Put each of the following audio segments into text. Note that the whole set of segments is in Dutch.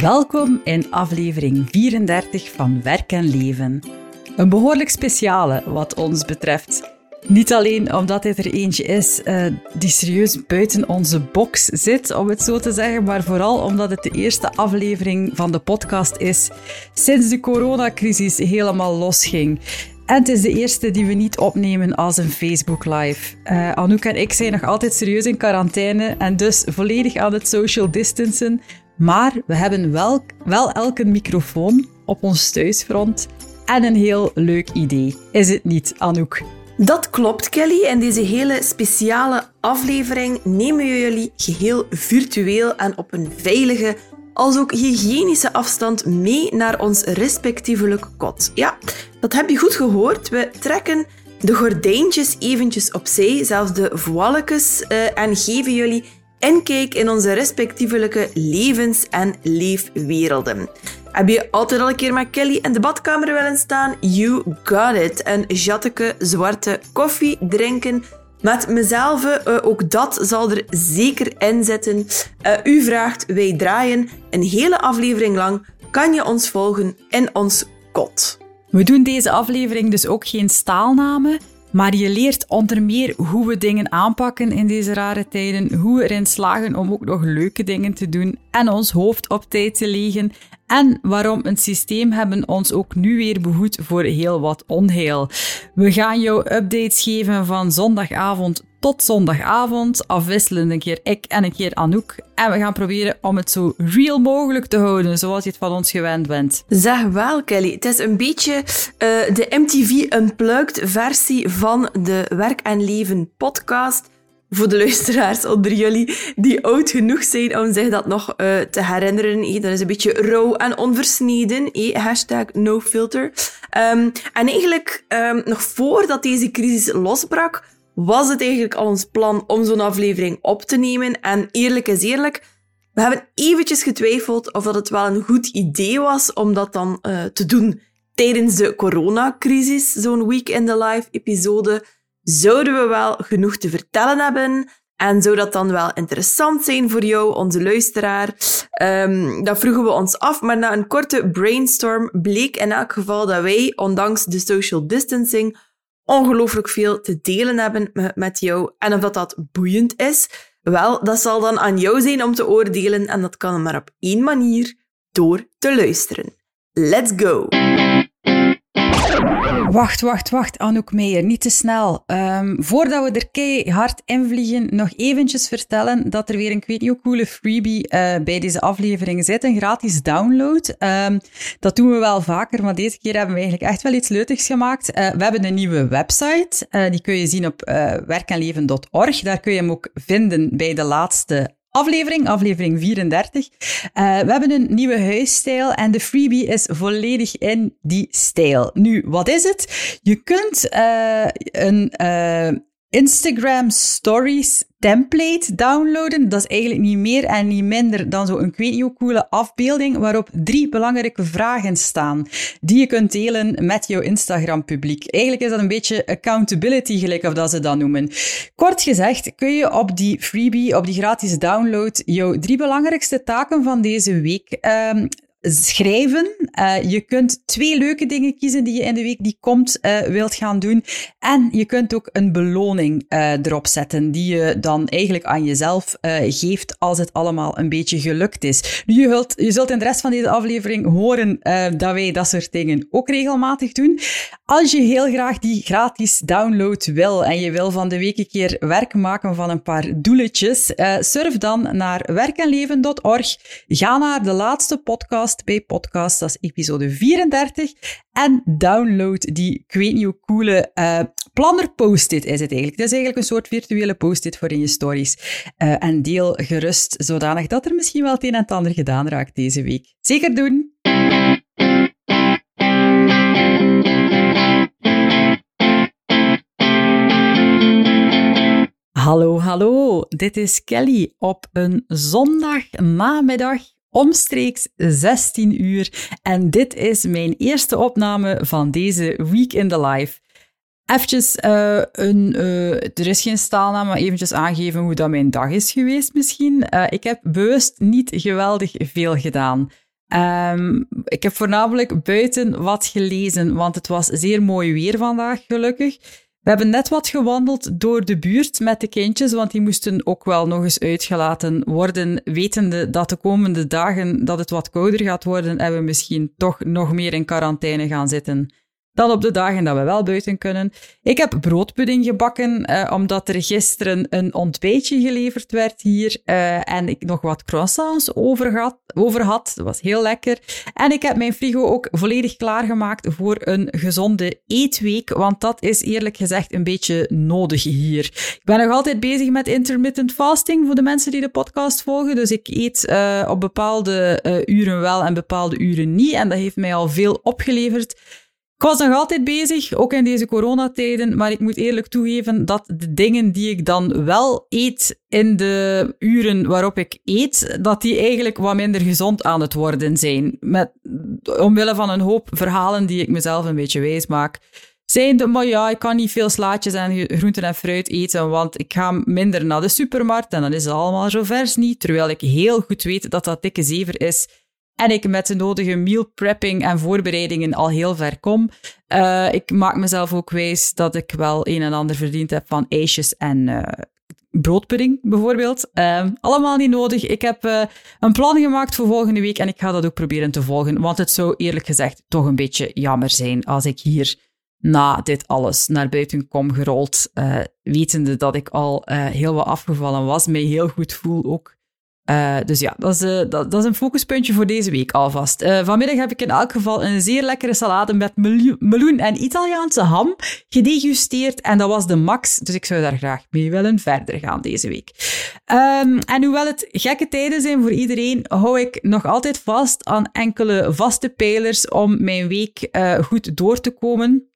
Welkom in aflevering 34 van Werk en Leven. Een behoorlijk speciale wat ons betreft. Niet alleen omdat dit er eentje is uh, die serieus buiten onze box zit, om het zo te zeggen, maar vooral omdat het de eerste aflevering van de podcast is sinds de coronacrisis helemaal losging. En het is de eerste die we niet opnemen als een Facebook Live. Uh, Anouk en ik zijn nog altijd serieus in quarantaine en dus volledig aan het social distancen. Maar we hebben wel, wel elk microfoon op ons thuisfront en een heel leuk idee. Is het niet, Anouk? Dat klopt, Kelly. En deze hele speciale aflevering nemen we jullie geheel virtueel en op een veilige, als ook hygiënische afstand mee naar ons respectievelijk kot. Ja, dat heb je goed gehoord. We trekken de gordijntjes eventjes opzij, zelfs de voiletjes, uh, en geven jullie inkijk in onze respectievelijke levens- en leefwerelden. Heb je altijd al een keer met Kelly in de badkamer willen staan? You got it. Een jatteke zwarte koffie drinken met mezelf. Uh, ook dat zal er zeker in zitten. Uh, u vraagt, wij draaien een hele aflevering lang. Kan je ons volgen in ons kot? We doen deze aflevering dus ook geen staalnamen. Maar je leert onder meer hoe we dingen aanpakken in deze rare tijden, hoe we erin slagen om ook nog leuke dingen te doen en ons hoofd op tijd te legen en waarom een systeem hebben ons ook nu weer behoed voor heel wat onheil. We gaan jou updates geven van zondagavond tot zondagavond, afwisselend een keer ik en een keer Anouk. En we gaan proberen om het zo real mogelijk te houden, zoals je het van ons gewend bent. Zeg wel, Kelly. Het is een beetje uh, de MTV Unplugged versie van de Werk en Leven podcast voor de luisteraars onder jullie die oud genoeg zijn om zich dat nog uh, te herinneren. dat is een beetje rauw en onversneden. Eh, hashtag nofilter. Ehm, en eigenlijk, um, nog voordat deze crisis losbrak, was het eigenlijk al ons plan om zo'n aflevering op te nemen. En eerlijk is eerlijk, we hebben eventjes getwijfeld of dat het wel een goed idee was om dat dan uh, te doen tijdens de coronacrisis, zo'n Week in the Life episode Zouden we wel genoeg te vertellen hebben? En zou dat dan wel interessant zijn voor jou, onze luisteraar? Um, dat vroegen we ons af, maar na een korte brainstorm bleek in elk geval dat wij, ondanks de social distancing, ongelooflijk veel te delen hebben met jou. En of dat, dat boeiend is, wel, dat zal dan aan jou zijn om te oordelen. En dat kan maar op één manier, door te luisteren. Let's go! Wacht, wacht, wacht, Anouk Meijer, niet te snel. Um, voordat we er keihard invliegen, nog eventjes vertellen dat er weer een, ik weet niet hoe coole freebie uh, bij deze aflevering zit, een gratis download. Um, dat doen we wel vaker, maar deze keer hebben we eigenlijk echt wel iets leutigs gemaakt. Uh, we hebben een nieuwe website, uh, die kun je zien op werkenleven.org. Daar kun je hem ook vinden bij de laatste aflevering, aflevering 34. Uh, we hebben een nieuwe huisstijl en de freebie is volledig in die stijl. Nu, wat is het? Je kunt uh, een uh, Instagram Stories template downloaden. Dat is eigenlijk niet meer en niet minder dan zo'n ik weet niet hoe coole afbeelding waarop drie belangrijke vragen staan die je kunt delen met jouw Instagram publiek. Eigenlijk is dat een beetje accountability gelijk of dat ze dat noemen. Kort gezegd kun je op die freebie, op die gratis download, jouw drie belangrijkste taken van deze week um, schrijven. Uh, je kunt twee leuke dingen kiezen die je in de week die komt uh, wilt gaan doen. En je kunt ook een beloning uh, erop zetten, die je dan eigenlijk aan jezelf geeft als het allemaal een beetje gelukt is. Nu, je, je zult in de rest van deze aflevering horen dat wij dat soort dingen ook regelmatig doen. Als je heel graag die gratis download wil en je wil van de week een keer werk maken van een paar doeletjes, surf dan naar werkenleven.org. Ga naar de laatste podcast bij podcast. Dat is episode 34. En download die, ik weet niet hoe coole uh, planner post-it is het eigenlijk. Het is eigenlijk een soort virtuele post-it voor in je stories. Uh, en deel gerust zodanig dat er misschien wel het een en het ander gedaan raakt deze week. Zeker doen! Hallo, hallo. Dit is Kelly op een zondagnamiddag omstreeks 16 uur. En dit is mijn eerste opname van deze Week in the Life. Eventjes, uh, een, uh, er is geen staalnaam, maar eventjes aangeven hoe dat mijn dag is geweest misschien. Uh, ik heb bewust niet geweldig veel gedaan. Ehm, ik heb voornamelijk buiten wat gelezen, want het was zeer mooi weer vandaag, gelukkig. We hebben net wat gewandeld door de buurt met de kindjes, want die moesten ook wel nog eens uitgelaten worden, wetende dat de komende dagen dat het wat kouder gaat worden en we misschien toch nog meer in quarantaine gaan zitten dan op de dagen dat we wel buiten kunnen. Ik heb broodpudding gebakken, eh, omdat er gisteren een ontbijtje geleverd werd hier uh, en ik nog wat croissants over had. Dat was heel lekker. En ik heb mijn frigo ook volledig klaargemaakt voor een gezonde eetweek, want dat is eerlijk gezegd een beetje nodig hier. Ik ben nog altijd bezig met intermittent fasting voor de mensen die de podcast volgen, dus ik eet uh, op bepaalde uren wel en bepaalde uren niet en dat heeft mij al veel opgeleverd. Ik was nog altijd bezig, ook in deze coronatijden, maar ik moet eerlijk toegeven dat de dingen die ik dan wel eet in de uren waarop ik eet, dat die eigenlijk wat minder gezond aan het worden zijn. Met, omwille van een hoop verhalen die ik mezelf een beetje wijs maak. Zijn de, maar ja, ik kan niet veel slaatjes en groenten en fruit eten, want ik ga minder naar de supermarkt en dan is het allemaal zo vers niet. Terwijl ik heel goed weet dat dat dikke zever is en ik met de nodige meal prepping en voorbereidingen al heel ver kom. Uh, ik maak mezelf ook wijs dat ik wel een en ander verdiend heb van ijsjes en uh, broodpudding bijvoorbeeld. Uh, allemaal niet nodig. Ik heb een plan gemaakt voor volgende week en ik ga dat ook proberen te volgen. Want het zou eerlijk gezegd toch een beetje jammer zijn als ik hier na dit alles naar buiten kom gerold, wetende dat ik al heel wat afgevallen was, mij heel goed voel ook uh, dus ja, dat is, uh, dat, dat, is een focuspuntje voor deze week alvast. Uh, vanmiddag heb ik in elk geval een zeer lekkere salade met meloen en Italiaanse ham gedegusteerd. En dat was de max, dus ik zou daar graag mee willen verder gaan deze week. Um, en hoewel het gekke tijden zijn voor iedereen, hou ik nog altijd vast aan enkele vaste pijlers om mijn week goed door te komen.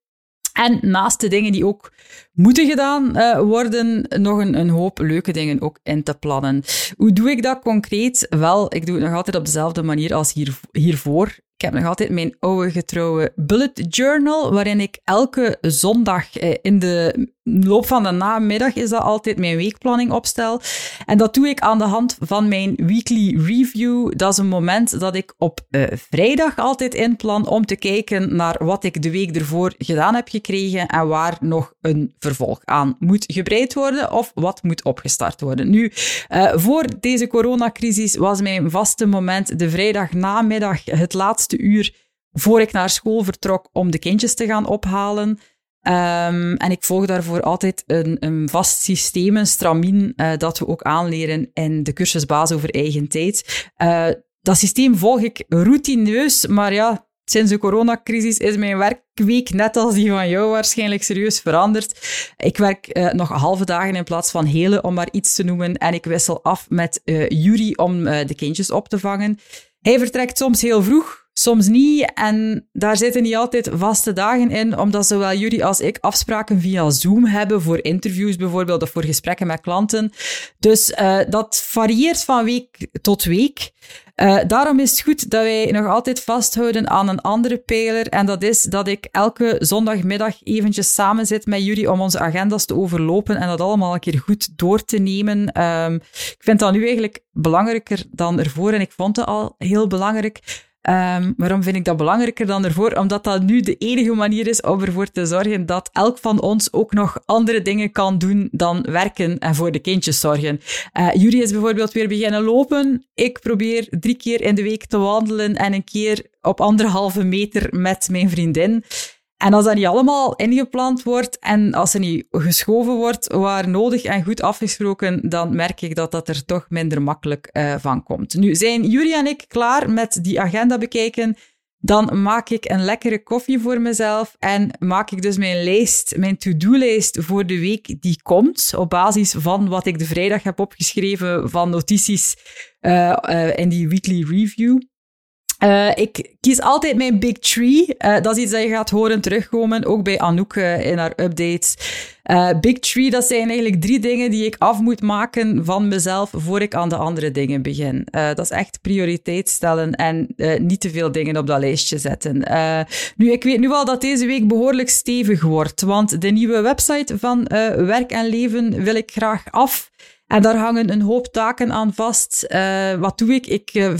En naast de dingen die ook moeten gedaan uh, worden, nog een, een, hoop leuke dingen ook in te plannen. Hoe doe ik dat concreet? Wel, ik doe het nog altijd op dezelfde manier als hier, hiervoor. Ik heb nog altijd mijn oude getrouwe bullet journal, waarin ik elke zondag eh, in de loop van de namiddag is dat altijd mijn weekplanning opstel. En dat doe ik aan de hand van mijn weekly review. Dat is een moment dat ik op uh, vrijdag altijd inplan om te kijken naar wat ik de week ervoor gedaan heb gekregen en waar nog een vervolg aan moet gebreid worden of wat moet opgestart worden. Nu, uh, voor deze coronacrisis was mijn vaste moment de vrijdagnamiddag het laatste uur voor ik naar school vertrok om de kindjes te gaan ophalen. Um, en ik volg daarvoor altijd een, een vast systeem, een stramien, uh, dat we ook aanleren in de cursus Baas over eigen tijd. Uh, dat systeem volg ik routineus, maar ja, sinds de coronacrisis is mijn werkweek, net als die van jou, waarschijnlijk serieus veranderd. Ik werk uh, nog halve dagen in plaats van hele, om maar iets te noemen. En ik wissel af met Yuri om de kindjes op te vangen. Hij vertrekt soms heel vroeg, soms niet. En daar zitten niet altijd vaste dagen in, omdat zowel jullie als ik afspraken via Zoom hebben voor interviews bijvoorbeeld of voor gesprekken met klanten. Dus uh, dat varieert van week tot week. Uh, daarom is het goed dat wij nog altijd vasthouden aan een andere pijler. En dat is dat ik elke zondagmiddag eventjes samen zit met jullie om onze agenda's te overlopen en dat allemaal een keer goed door te nemen. Um, ik vind dat nu eigenlijk belangrijker dan ervoor en ik vond het al heel belangrijk. Um, waarom vind ik dat belangrijker dan ervoor? Omdat dat nu de enige manier is om ervoor te zorgen dat elk van ons ook nog andere dingen kan doen dan werken en voor de kindjes zorgen. Uh, Jury is bijvoorbeeld weer beginnen lopen. Ik probeer drie keer in de week te wandelen en een keer op anderhalve meter met mijn vriendin. En als dat niet allemaal ingepland wordt en als er niet geschoven wordt waar nodig en goed afgesproken, dan merk ik dat dat er toch minder makkelijk uh, van komt. Nu zijn Jury en ik klaar met die agenda bekijken. Dan maak ik een lekkere koffie voor mezelf en maak ik dus mijn lijst, mijn to-do-lijst voor de week die komt, op basis van wat ik de vrijdag heb opgeschreven van notities uh, uh, in die weekly review. Uh, ik kies altijd mijn big tree. Uh, dat is iets dat je gaat horen terugkomen, ook bij Anouk uh, in haar updates. big tree, dat zijn eigenlijk drie dingen die ik af moet maken van mezelf voor ik aan de andere dingen begin. dat is echt prioriteit stellen en niet te veel dingen op dat lijstje zetten. nu, ik weet nu al dat deze week behoorlijk stevig wordt, want de nieuwe website van Werk en Leven wil ik graag af. En daar hangen een hoop taken aan vast. Uh, wat doe ik? Ik uh,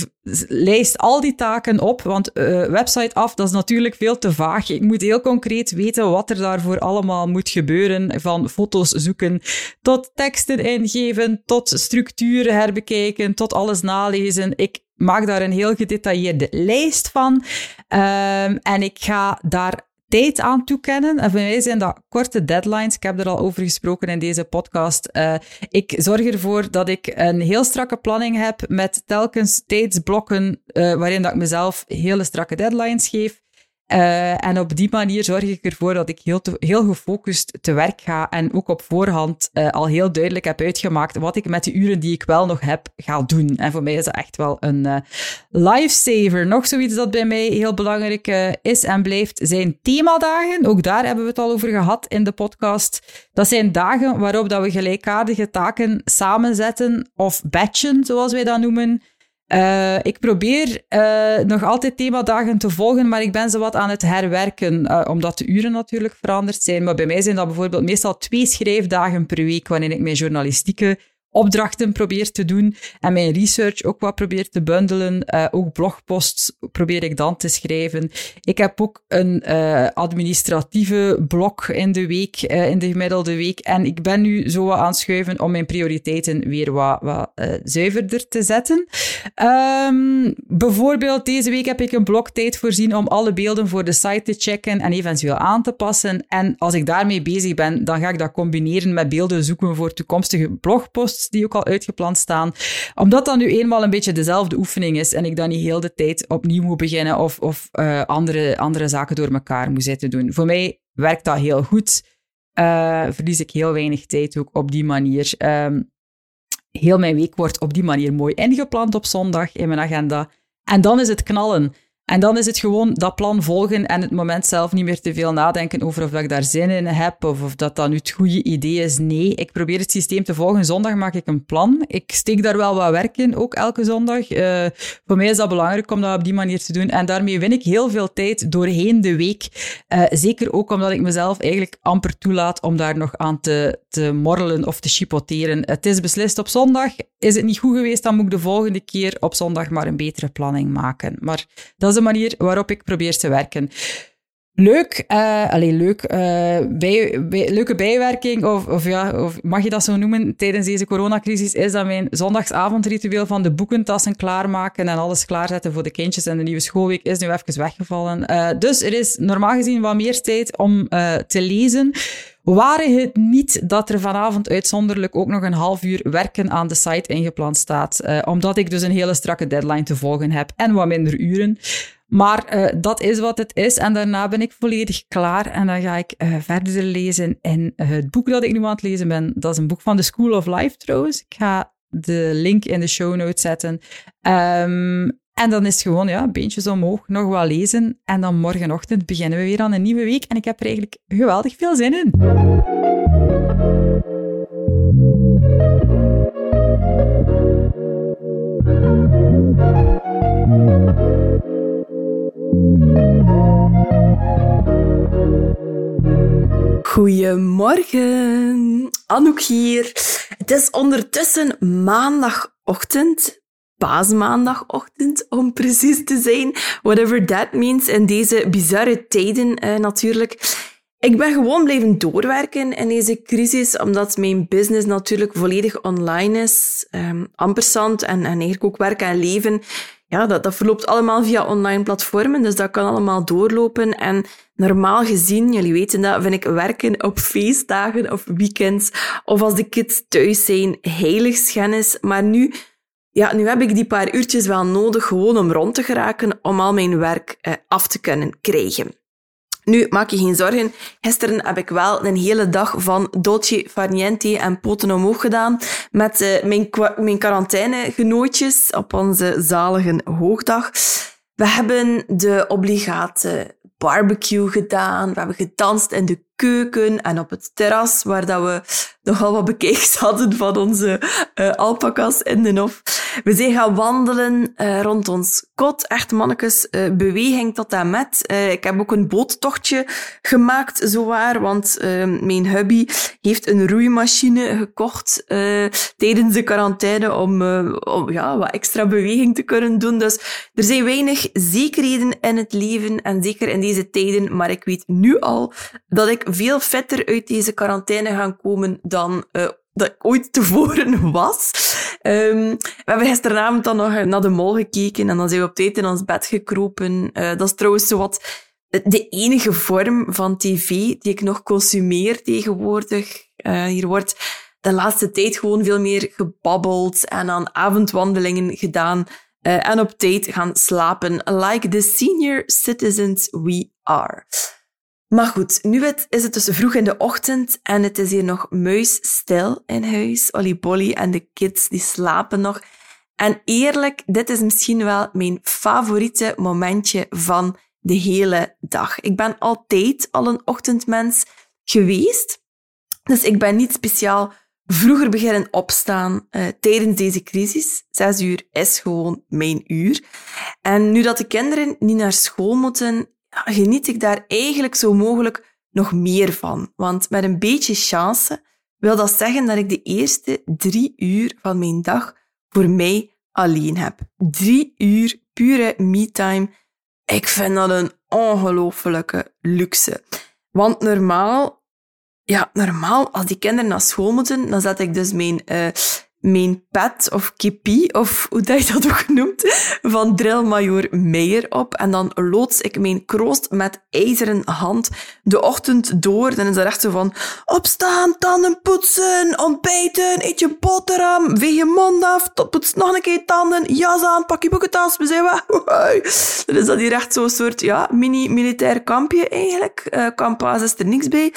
lijst al die taken op, want uh, website af, dat is natuurlijk veel te vaag. Ik moet heel concreet weten wat er daarvoor allemaal moet gebeuren. Van foto's zoeken, tot teksten ingeven, tot structuren herbekijken, tot alles nalezen. Ik maak daar een heel gedetailleerde lijst van. Um, en ik ga daar tijd aan toekennen. En voor mij zijn dat korte deadlines. Ik heb er al over gesproken in deze podcast. Uh, ik zorg ervoor dat ik een heel strakke planning heb met telkens tijdsblokken uh, waarin dat ik mezelf hele strakke deadlines geef. Uh, en op die manier zorg ik ervoor dat ik heel, heel gefocust te werk ga en ook op voorhand uh, al heel duidelijk heb uitgemaakt wat ik met de uren die ik wel nog heb ga doen. En voor mij is dat echt wel een uh, lifesaver. Nog zoiets dat bij mij heel belangrijk is en blijft, zijn themadagen. Ook daar hebben we het al over gehad in de podcast. Dat zijn dagen waarop dat we gelijkaardige taken samenzetten of batchen, zoals wij dat noemen. Uh, ik probeer uh, nog altijd themadagen te volgen, maar ik ben ze wat aan het herwerken, uh, omdat de uren natuurlijk veranderd zijn. Maar bij mij zijn dat bijvoorbeeld meestal twee schrijfdagen per week, wanneer ik mijn journalistieke opdrachten probeer te doen en mijn research ook wat probeer te bundelen. Uh, ook blogposts probeer ik dan te schrijven. Ik heb ook een uh, administratieve blok in de week, uh, in de gemiddelde week. En ik ben nu zo wat aan het schuiven om mijn prioriteiten weer wat, wat zuiverder te zetten. Um, bijvoorbeeld deze week heb ik een bloktijd voorzien om alle beelden voor de site te checken en eventueel aan te passen. En als ik daarmee bezig ben, dan ga ik dat combineren met beelden zoeken voor toekomstige blogposts die ook al uitgepland staan. Omdat dat nu eenmaal een beetje dezelfde oefening is en ik dan niet heel de tijd opnieuw moet beginnen of, of uh, andere, andere zaken door elkaar moet zitten doen. Voor mij werkt dat heel goed. Uh, verlies ik heel weinig tijd ook op die manier. Um, heel mijn week wordt op die manier mooi ingepland op zondag in mijn agenda. En dan is het knallen. En dan is het gewoon dat plan volgen en het moment zelf niet meer te veel nadenken over of ik daar zin in heb of of dat dat nu het goede idee is. Nee, ik probeer het systeem te volgen. Zondag maak ik een plan. Ik steek daar wel wat werk in, ook elke zondag. Uh, voor mij is dat belangrijk om dat op die manier te doen. En daarmee win ik heel veel tijd doorheen de week. Uh, zeker ook omdat ik mezelf eigenlijk amper toelaat om daar nog aan te, te morrelen of te chipoteren. Het is beslist op zondag. Is het niet goed geweest, dan moet ik de volgende keer op zondag maar een betere planning maken. Maar dat is de manier waarop ik probeer te werken. Leuk, uh, alleen leuk, bij, leuke bijwerking, of, of, ja, of mag je dat zo noemen, tijdens deze coronacrisis, is dat mijn zondagsavondritueel van de boekentassen klaarmaken en alles klaarzetten voor de kindjes en de nieuwe schoolweek is nu even weggevallen. Uh, dus er is normaal gezien wat meer tijd om te lezen. Waren het niet dat er vanavond uitzonderlijk ook nog een half uur werken aan de site ingepland staat, omdat ik dus een hele strakke deadline te volgen heb en wat minder uren. Maar uh, dat is wat het is. En daarna ben ik volledig klaar. En dan ga ik uh, verder lezen in het boek dat ik nu aan het lezen ben. Dat is een boek van The School of Life trouwens. Ik ga de link in de show notes zetten. Um, en dan is het gewoon, ja, beentjes omhoog, nog wat lezen. En dan morgenochtend beginnen we weer aan een nieuwe week. En ik heb er eigenlijk geweldig veel zin in. Goedemorgen, Anouk hier. Het is ondertussen maandagochtend, paasmaandagochtend om precies te zijn, whatever that means in deze bizarre tijden uh, natuurlijk. Ik ben gewoon blijven doorwerken in deze crisis, omdat mijn business natuurlijk volledig online is. Um, ampersand en, en eigenlijk ook werk en leven ja, dat, dat verloopt allemaal via online platformen, dus dat kan allemaal doorlopen. En normaal gezien, jullie weten dat, vind ik werken op feestdagen of weekends of als de kids thuis zijn heiligschennis. Maar nu, ja, nu heb ik die paar uurtjes wel nodig gewoon om rond te geraken, om al mijn werk eh, af te kunnen krijgen. Nu, maak je geen zorgen. Gisteren heb ik wel een hele dag van dolce farniente en poten omhoog gedaan met uh, mijn, mijn quarantainegenootjes op onze zalige hoogdag. We hebben de obligate barbecue gedaan. We hebben gedanst in de keuken en op het terras, waar dat we nogal wat bekijks hadden van onze uh, alpaca's in de hof. We zijn gaan wandelen uh, rond ons kot. Echt mannekes, uh, beweging tot en met. Ik heb ook een boottochtje gemaakt, zowaar. Want mijn hubby heeft een roeimachine gekocht tijdens de quarantaine om, om ja, wat extra beweging te kunnen doen. Dus er zijn weinig zekerheden in het leven. En zeker in deze tijden. Maar ik weet nu al dat ik veel fitter uit deze quarantaine ga komen dan dat ik ooit tevoren was. Um, we hebben gisteravond dan nog naar de mol gekeken en dan zijn we op tijd in ons bed gekropen. Uh, dat is trouwens zowat de enige vorm van tv die ik nog consumeer tegenwoordig. Uh, hier wordt de laatste tijd gewoon veel meer gebabbeld en aan avondwandelingen gedaan. En op tijd gaan slapen, like the senior citizens we are. Maar goed, nu is het dus vroeg in de ochtend en het is hier nog muisstil in huis. Olly Bolly en de kids die slapen nog. En eerlijk, dit is misschien wel mijn favoriete momentje van de hele dag. Ik ben altijd al een ochtendmens geweest. Dus ik ben niet speciaal vroeger beginnen opstaan uh, tijdens deze crisis. Zes uur is gewoon mijn uur. En nu dat de kinderen niet naar school moeten, geniet ik daar eigenlijk zo mogelijk nog meer van. Want met een beetje chance wil dat zeggen dat ik de eerste drie uur van mijn dag voor mij alleen heb. Drie uur pure me-time. Ik vind dat een ongelofelijke luxe. Want normaal, ja, normaal, als die kinderen naar school moeten, dan zet ik dus mijn uh, mijn pet of kippie, of hoe dat je dat ook noemt, van drillmajor Meijer op. En dan loods ik mijn kroost met ijzeren hand de ochtend door. Dan is dat echt zo van opstaan, tanden poetsen, ontbijten, eet je boterham, veeg je mond af, tot poets nog een keer tanden, jas aan, pak je boekentas, we zijn weg. Dan is dat hier echt zo'n soort ja, mini-militair kampje eigenlijk. Uh, kampaas is er niks bij.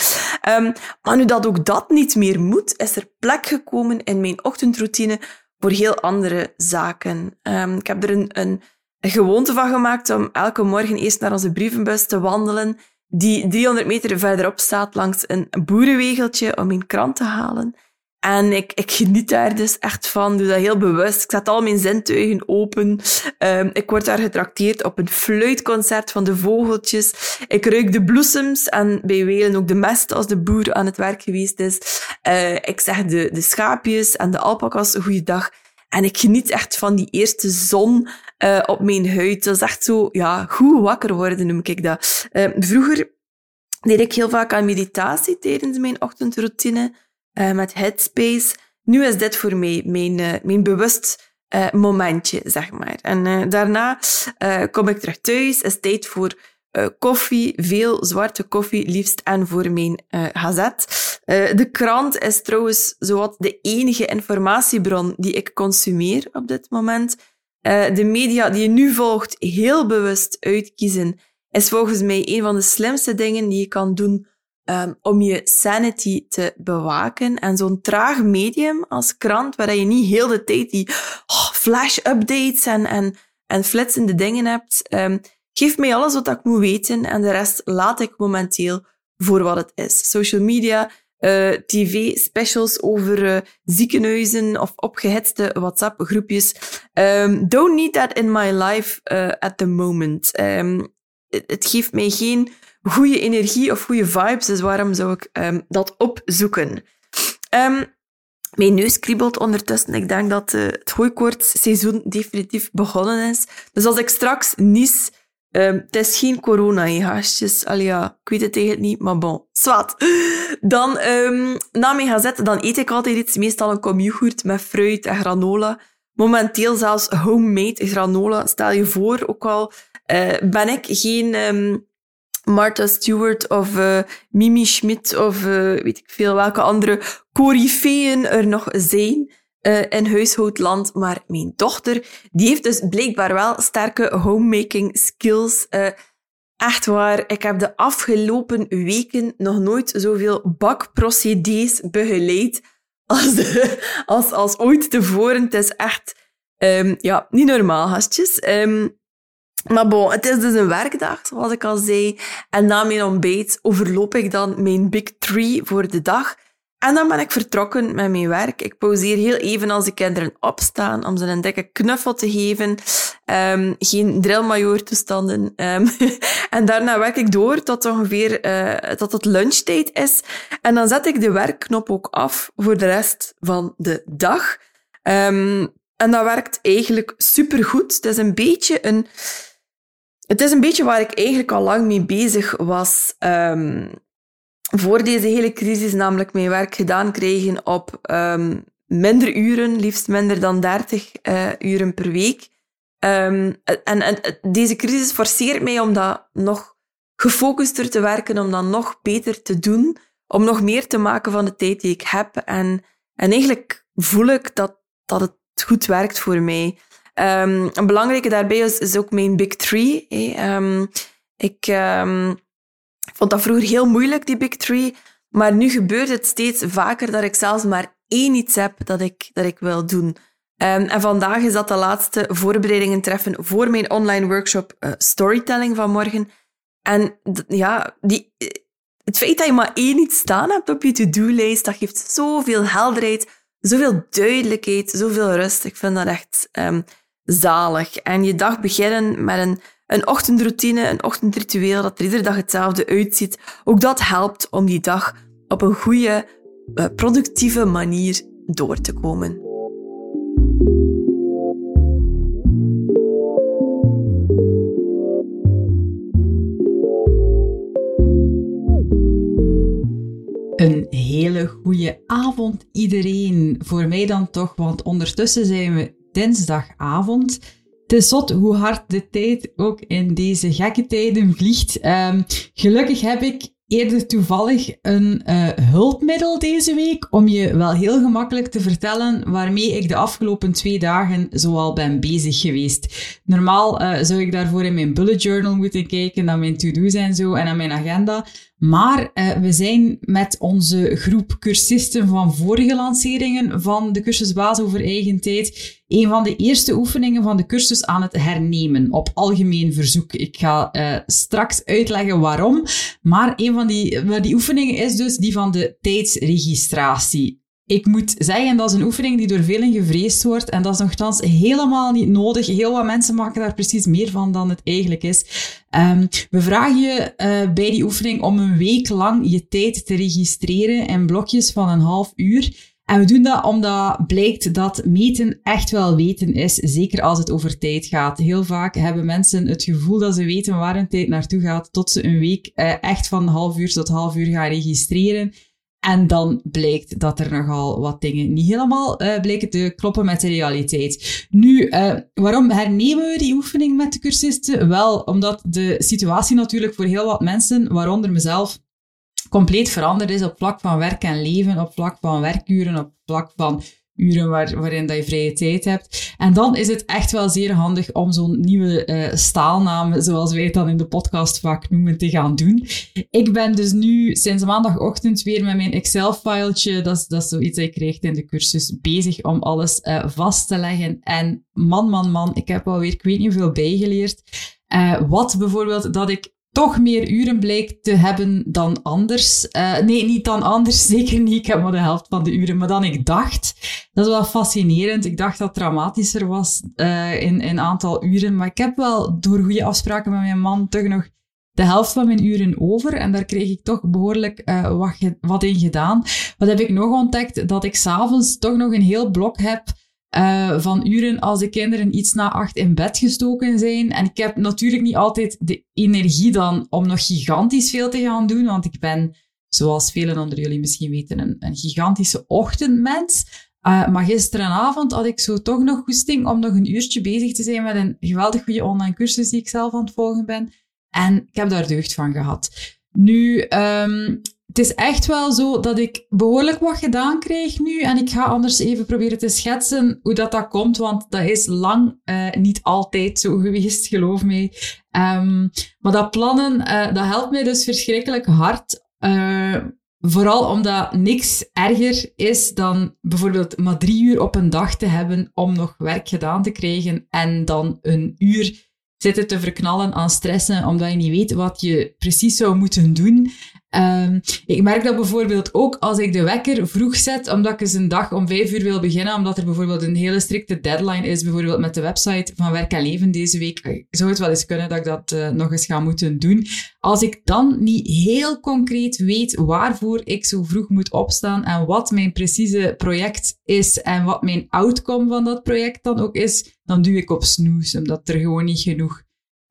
Um, maar nu dat ook dat niet meer moet, is er plek gekomen in mijn ochtendroutine voor heel andere zaken. Um, ik heb er een, een, een, gewoonte van gemaakt om elke morgen eerst naar onze brievenbus te wandelen, die 300 meter verderop staat langs een boerenwegeltje om mijn krant te halen. En ik, ik geniet daar dus echt van. Doe dat heel bewust. Ik zet al mijn zintuigen open. Um, ik word daar getrakteerd op een fluitconcert van de vogeltjes. Ik ruik de bloesems en bij Welen ook de mest als de boer aan het werk geweest is. Uh, ik zeg de, de schaapjes en de alpakas goeiedag. En ik geniet echt van die eerste zon uh, op mijn huid. Dat is echt zo, ja, goed wakker worden noem ik dat. Uh, vroeger deed ik heel vaak aan meditatie tijdens mijn ochtendroutine uh, met Headspace. Nu is dit voor mij mijn, uh, mijn bewust uh, momentje, zeg maar. En daarna kom ik terug thuis. Is tijd voor koffie, veel zwarte koffie, liefst en voor mijn gazet. de krant is trouwens zowat de enige informatiebron die ik consumeer op dit moment. de media die je nu volgt, heel bewust uitkiezen, is volgens mij een van de slimste dingen die je kan doen um, om je sanity te bewaken. En zo'n traag medium als krant, waar je niet heel de tijd die oh, flash-updates en, en, en flitsende dingen hebt, um, geeft mij alles wat ik moet weten en de rest laat ik momenteel voor wat het is. Social media, uh, tv, specials over uh, ziekenhuizen of opgehitste WhatsApp-groepjes. Um, don't need that in my life uh, at the moment. Um, het geeft mij geen goede energie of goede vibes. Dus waarom zou ik um, dat opzoeken? Um, mijn neus kriebelt ondertussen. Ik denk dat uh, het hooikoortsseizoen definitief begonnen is. Dus als ik straks nies... Um, het is geen corona, hè, haastjes. Ja, ik weet het eigenlijk niet, maar bon. Zwat. Dan, um, na mijn gazette, dan eet ik altijd iets. Meestal een kom met fruit en granola. Momenteel zelfs homemade granola. Stel je voor, ook al uh, ben ik geen... Martha Stewart of uh, Mimi Schmidt of uh, weet ik veel welke andere coryfeeën er nog zijn uh, in huishoudland. Maar mijn dochter, die heeft dus blijkbaar wel sterke homemaking skills. echt waar, ik heb de afgelopen weken nog nooit zoveel bakprocedés begeleid als, de, als, als ooit tevoren. Het is echt um, ja, niet normaal, gastjes. Um, maar bon, het is dus een werkdag, zoals ik al zei. En na mijn ontbijt overloop ik dan mijn big three voor de dag. en dan ben ik vertrokken met mijn werk. Ik pauzeer heel even als de kinderen opstaan om ze een dikke knuffel te geven. Um, geen drillmajor toestanden. Um, en daarna werk ik door tot ongeveer uh, tot het lunchtijd is. En dan zet ik de werkknop ook af voor de rest van de dag. Um, en dat werkt eigenlijk supergoed. Het is een beetje een... Het is een beetje waar ik eigenlijk al lang mee bezig was voor deze hele crisis, namelijk mijn werk gedaan krijgen op um, minder uren, liefst minder dan 30 uh, eh, uren per week. Um, en, en deze crisis forceert mij om dat nog gefocuster te werken, om dat nog beter te doen, om nog meer te maken van de tijd die ik heb. En, en eigenlijk voel ik dat, dat het goed werkt voor mij. Um, een belangrijke daarbij is, ook mijn big three. Hey. ik ik vond dat vroeger heel moeilijk, die Big Three. Maar nu gebeurt het steeds vaker dat ik zelfs maar één iets heb dat ik, dat ik wil doen. En vandaag is dat de laatste voorbereidingen treffen voor mijn online workshop uh, Storytelling van morgen. En ja, die, het feit dat je maar één iets staan hebt op je to-do-lijst, dat geeft zoveel helderheid, zoveel duidelijkheid, zoveel rust. Ik vind dat echt zalig. En je dag beginnen met een een ochtendroutine, een ochtendritueel dat er iedere dag hetzelfde uitziet. Ook dat helpt om die dag op een goede, eh, productieve manier door te komen. Een hele goede avond iedereen. Voor mij dan toch, want ondertussen zijn we dinsdagavond. Het is zot hoe hard de tijd ook in deze gekke tijden vliegt. Um, gelukkig heb ik eerder toevallig een uh, hulpmiddel deze week om je wel heel gemakkelijk te vertellen waarmee ik de afgelopen twee dagen zoal ben bezig geweest. Normaal uh, zou ik daarvoor in mijn bullet journal moeten kijken, naar mijn to-do's en zo en aan mijn agenda. Maar uh, we zijn met onze groep cursisten van vorige lanceringen van de cursus Baas over eigen tijd een van de eerste oefeningen van de cursus aan het hernemen op algemeen verzoek. Ik ga uh, straks uitleggen waarom, maar een van die, die oefeningen is dus die van de tijdsregistratie. Ik moet zeggen, dat is een oefening die door velen gevreesd wordt en dat is nogthans helemaal niet nodig. Heel wat mensen maken daar precies meer van dan het eigenlijk is. Um, we vragen je uh, bij die oefening om een week lang je tijd te registreren in blokjes van een half uur. En we doen dat omdat blijkt dat meten echt wel weten is, zeker als het over tijd gaat. Heel vaak hebben mensen het gevoel dat ze weten waar hun tijd naartoe gaat, tot ze een week uh, echt van half uur tot half uur gaan registreren. En dan blijkt dat er nogal wat dingen niet helemaal uh, blijken te kloppen met de realiteit. Nu, uh, waarom hernemen we die oefening met de cursisten? Wel, omdat de situatie natuurlijk voor heel wat mensen, waaronder mezelf, compleet veranderd is op vlak van werk en leven, op vlak van werkuren, op vlak van uren waar, waarin dat je vrije tijd hebt. En dan is het echt wel zeer handig om zo'n nieuwe uh, staalnaam, zoals wij het dan in de podcast vaak noemen, te gaan doen. Ik ben dus nu sinds maandagochtend weer met mijn Excel-filetje, dat is, dat is zoiets dat je krijgt in de cursus, bezig om alles uh, vast te leggen. En man, man, man, ik heb alweer, ik weet niet hoeveel bijgeleerd. Uh, wat bijvoorbeeld dat ik toch meer uren blijkt te hebben dan anders. Uh, nee, niet dan anders, zeker niet. Ik heb maar de helft van de uren, maar dan ik dacht. Dat is wel fascinerend. Ik dacht dat het dramatischer was uh, in een aantal uren, maar ik heb wel door goede afspraken met mijn man toch nog de helft van mijn uren over en daar kreeg ik toch behoorlijk uh, wat, wat in gedaan. Wat heb ik nog ontdekt? Dat ik s'avonds toch nog een heel blok heb uh, van uren als de kinderen iets na acht in bed gestoken zijn. En ik heb natuurlijk niet altijd de energie dan om nog gigantisch veel te gaan doen, want ik ben, zoals velen onder jullie misschien weten, een, een gigantische ochtendmens. Uh, maar gisteravond had ik zo toch nog goesting om nog een uurtje bezig te zijn met een geweldig goede online cursus die ik zelf aan het volgen ben. En ik heb daar deugd van gehad. Nu, um, het is echt wel zo dat ik behoorlijk wat gedaan krijg nu. En ik ga anders even proberen te schetsen hoe dat, dat komt, want dat is lang uh, niet altijd zo geweest, geloof mij. Um, maar dat plannen, uh, dat helpt mij dus verschrikkelijk hard. Uh, vooral omdat niks erger is dan bijvoorbeeld maar drie uur op een dag te hebben om nog werk gedaan te krijgen en dan een uur zitten te verknallen aan stressen omdat je niet weet wat je precies zou moeten doen. Um, ik merk dat bijvoorbeeld ook als ik de wekker vroeg zet, omdat ik eens een dag om vijf uur wil beginnen, omdat er bijvoorbeeld een hele strikte deadline is, bijvoorbeeld met de website van Werk en Leven deze week. Zou het wel eens kunnen dat ik dat uh, nog eens ga moeten doen. Als ik dan niet heel concreet weet waarvoor ik zo vroeg moet opstaan en wat mijn precieze project is en wat mijn outcome van dat project dan ook is, dan duw ik op snoes, omdat er gewoon niet genoeg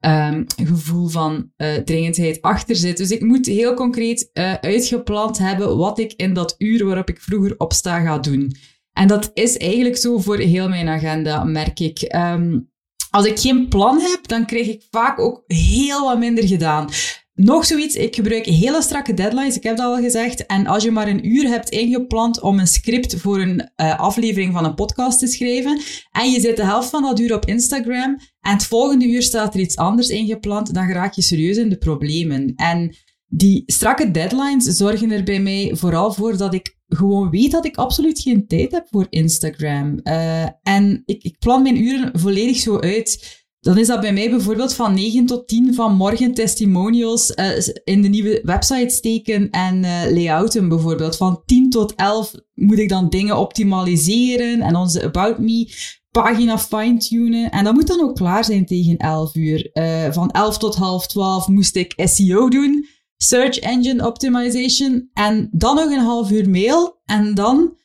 um, gevoel van uh, dringendheid achter zit. Dus ik moet heel concreet uh, uitgepland hebben wat ik in dat uur waarop ik vroeger opsta ga doen. En dat is eigenlijk zo voor heel mijn agenda, merk ik. Um, als ik geen plan heb, dan krijg ik vaak ook heel wat minder gedaan. Nog zoiets, ik gebruik hele strakke deadlines, ik heb dat al gezegd. En als je maar een uur hebt ingepland om een script voor een uh, aflevering van een podcast te schrijven, en je zit de helft van dat uur op Instagram, en het volgende uur staat er iets anders ingepland, dan raak je serieus in de problemen. En die strakke deadlines zorgen er bij mij vooral voor dat ik gewoon weet dat ik absoluut geen tijd heb voor Instagram. Uh, en ik, ik plan mijn uren volledig zo uit dan is dat bij mij bijvoorbeeld van 9 tot 10 van morgen testimonials uh, in de nieuwe website steken en uh, layouten bijvoorbeeld. Van 10 tot 11 moet ik dan dingen optimaliseren en onze About Me pagina fine-tunen. En dat moet dan ook klaar zijn tegen 11 uur. Uh, van 11 tot half 12 moest ik SEO doen, Search Engine Optimization, en dan nog een half uur mail. En dan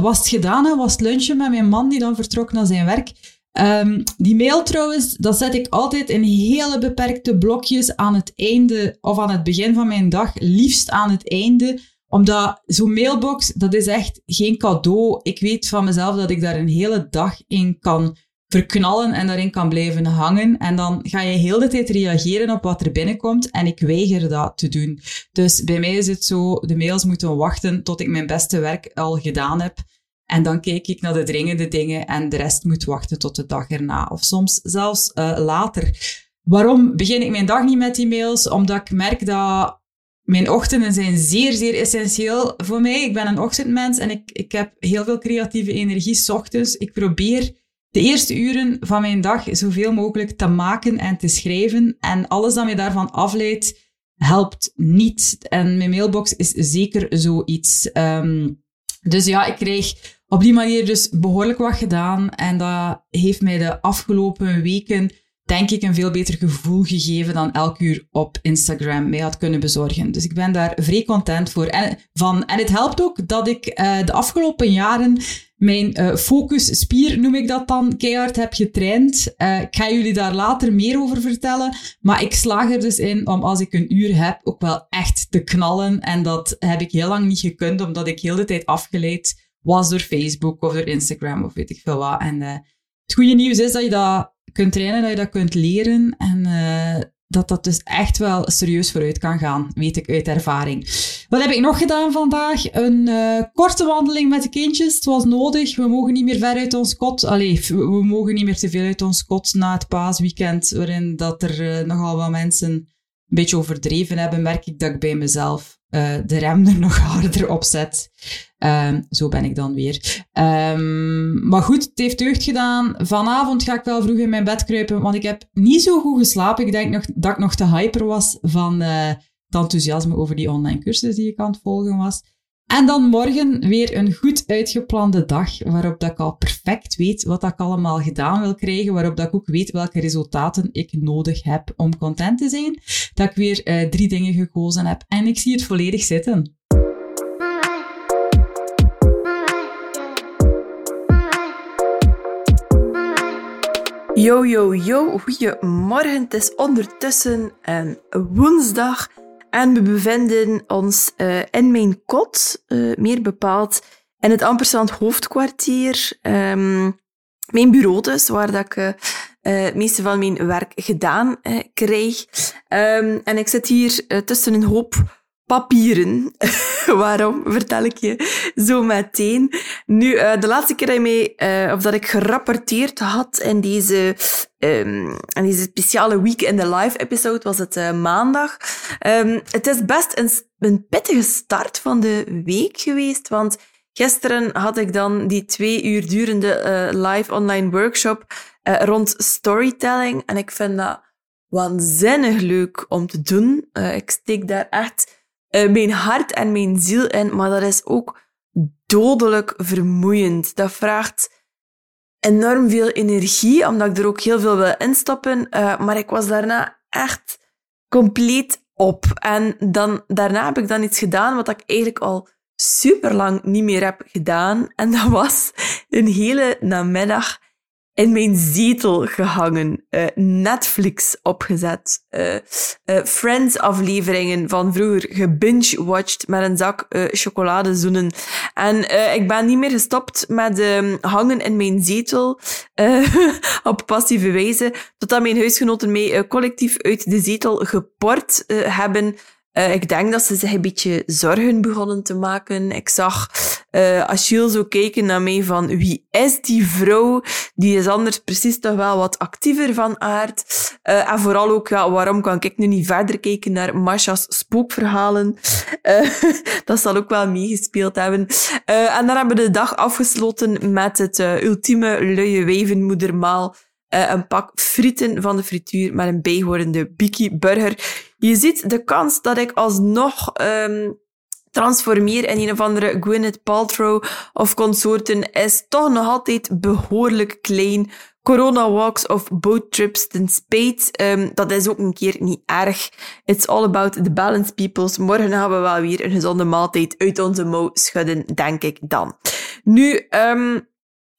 was het gedaan en was het lunchen met mijn man die dan vertrok naar zijn werk. Um, die mail trouwens, dat zet ik altijd in hele beperkte blokjes aan het einde of aan het begin van mijn dag, liefst aan het einde. Omdat zo'n mailbox, dat is echt geen cadeau. Ik weet van mezelf dat ik daar een hele dag in kan verknallen en daarin kan blijven hangen. En dan ga je heel de tijd reageren op wat er binnenkomt en ik weiger dat te doen. Dus bij mij is het zo, de mails moeten wachten tot ik mijn beste werk al gedaan heb. En dan kijk ik naar de dringende dingen en de rest moet wachten tot de dag erna. Of soms zelfs uh, later. Waarom begin ik mijn dag niet met e-mails? Omdat ik merk dat mijn ochtenden zijn zeer, zeer essentieel voor mij. Ik ben een ochtendmens en ik, ik heb heel veel creatieve energie s ochtends. Ik probeer de eerste uren van mijn dag zoveel mogelijk te maken en te schrijven. En alles dat mij daarvan afleidt, helpt niet. En mijn mailbox is zeker zoiets. Um, dus ja, ik kreeg op die manier dus behoorlijk wat gedaan. En dat heeft mij de afgelopen weken, denk ik, een veel beter gevoel gegeven dan elk uur op Instagram mij had kunnen bezorgen. Dus ik ben daar vrij content voor. En, van. en het helpt ook dat ik uh, de afgelopen jaren mijn uh, focusspier, noem ik dat dan, keihard heb getraind. Uh, ik ga jullie daar later meer over vertellen. Maar ik slaag er dus in om als ik een uur heb, ook wel echt te knallen. En dat heb ik heel lang niet gekund, omdat ik heel de tijd afgeleid was door Facebook of door Instagram of weet ik veel wat. En het goede nieuws is dat je dat kunt trainen, dat je dat kunt leren. En dat dat dus echt wel serieus vooruit kan gaan, weet ik uit ervaring. Wat heb ik nog gedaan vandaag? Een uh, korte wandeling met de kindjes. Het was nodig. We mogen niet meer ver uit ons kot. Allee, we mogen niet meer te veel uit ons kot na het paasweekend, waarin dat er uh, nogal wat mensen een beetje overdreven hebben, merk ik dat ik bij mezelf uh, de rem er nog harder op zet. Um, zo ben ik dan weer. Um, maar goed, het heeft deugd gedaan. Vanavond ga ik wel vroeg in mijn bed kruipen, want ik heb niet zo goed geslapen. Ik denk nog, dat ik nog te hyper was van uh, het enthousiasme over die online cursus die ik aan het volgen was. En dan morgen weer een goed uitgeplande dag, waarop dat ik al perfect weet wat ik allemaal gedaan wil krijgen, waarop dat ik ook weet welke resultaten ik nodig heb om content te zijn. Dat ik weer uh, drie dingen gekozen heb en ik zie het volledig zitten. Yo, yo, yo, goedemorgen. Het is ondertussen een woensdag en we bevinden ons uh, in mijn kot, uh, meer bepaald in het Ampersand hoofdkwartier. Um, mijn bureau dus, waar dat ik uh, het meeste van mijn werk gedaan krijg. Um, en ik zit hier tussen een hoop papieren. Waarom vertel ik je zo meteen. Nu, uh, de laatste keer dat, uh, of dat ik gerapporteerd had in deze, um, in deze speciale Week in the Live episode, was het uh, maandag. Um, het is best een, een pittige start van de week geweest, want gisteren had ik dan die twee uur durende live online workshop rond storytelling. En ik vind dat waanzinnig leuk om te doen. ik steek daar echt mijn hart en mijn ziel in, maar dat is ook dodelijk vermoeiend. Dat vraagt enorm veel energie, omdat ik er ook heel veel wil instappen. Uh, maar ik was daarna echt compleet op. En dan, daarna heb ik dan iets gedaan wat ik eigenlijk al super lang niet meer heb gedaan. En dat was een hele namiddag in mijn zetel gehangen, uh, Netflix opgezet, uh, uh, Friends-afleveringen van vroeger gebinge-watched met een zak chocoladezoenen. En ik ben niet meer gestopt met ehm, hangen in mijn zetel op passieve wijze, totdat mijn huisgenoten mij collectief uit de zetel geport hebben ik denk dat ze zich een beetje zorgen begonnen te maken. Ik zag uh, Achille zo kijken naar mij van wie is die vrouw? Die is anders precies toch wel wat actiever van aard. Uh, en vooral ook, ja, waarom kan ik nu niet verder kijken naar Masha's spookverhalen? dat zal ook wel meegespeeld hebben. en dan hebben we de dag afgesloten met het ultieme luie wijvenmoedermaal. een pak frieten van de frituur met een bijhorende Biki burger. Je ziet de kans dat ik alsnog um, transformeer in een of andere Gwyneth Paltrow of consorten is toch nog altijd behoorlijk klein. Corona walks of boat trips ten spade, um, dat is ook een keer niet erg. It's all about the balance, peoples. Morgen gaan we wel weer een gezonde maaltijd uit onze mouw schudden, denk ik dan. Nu, um,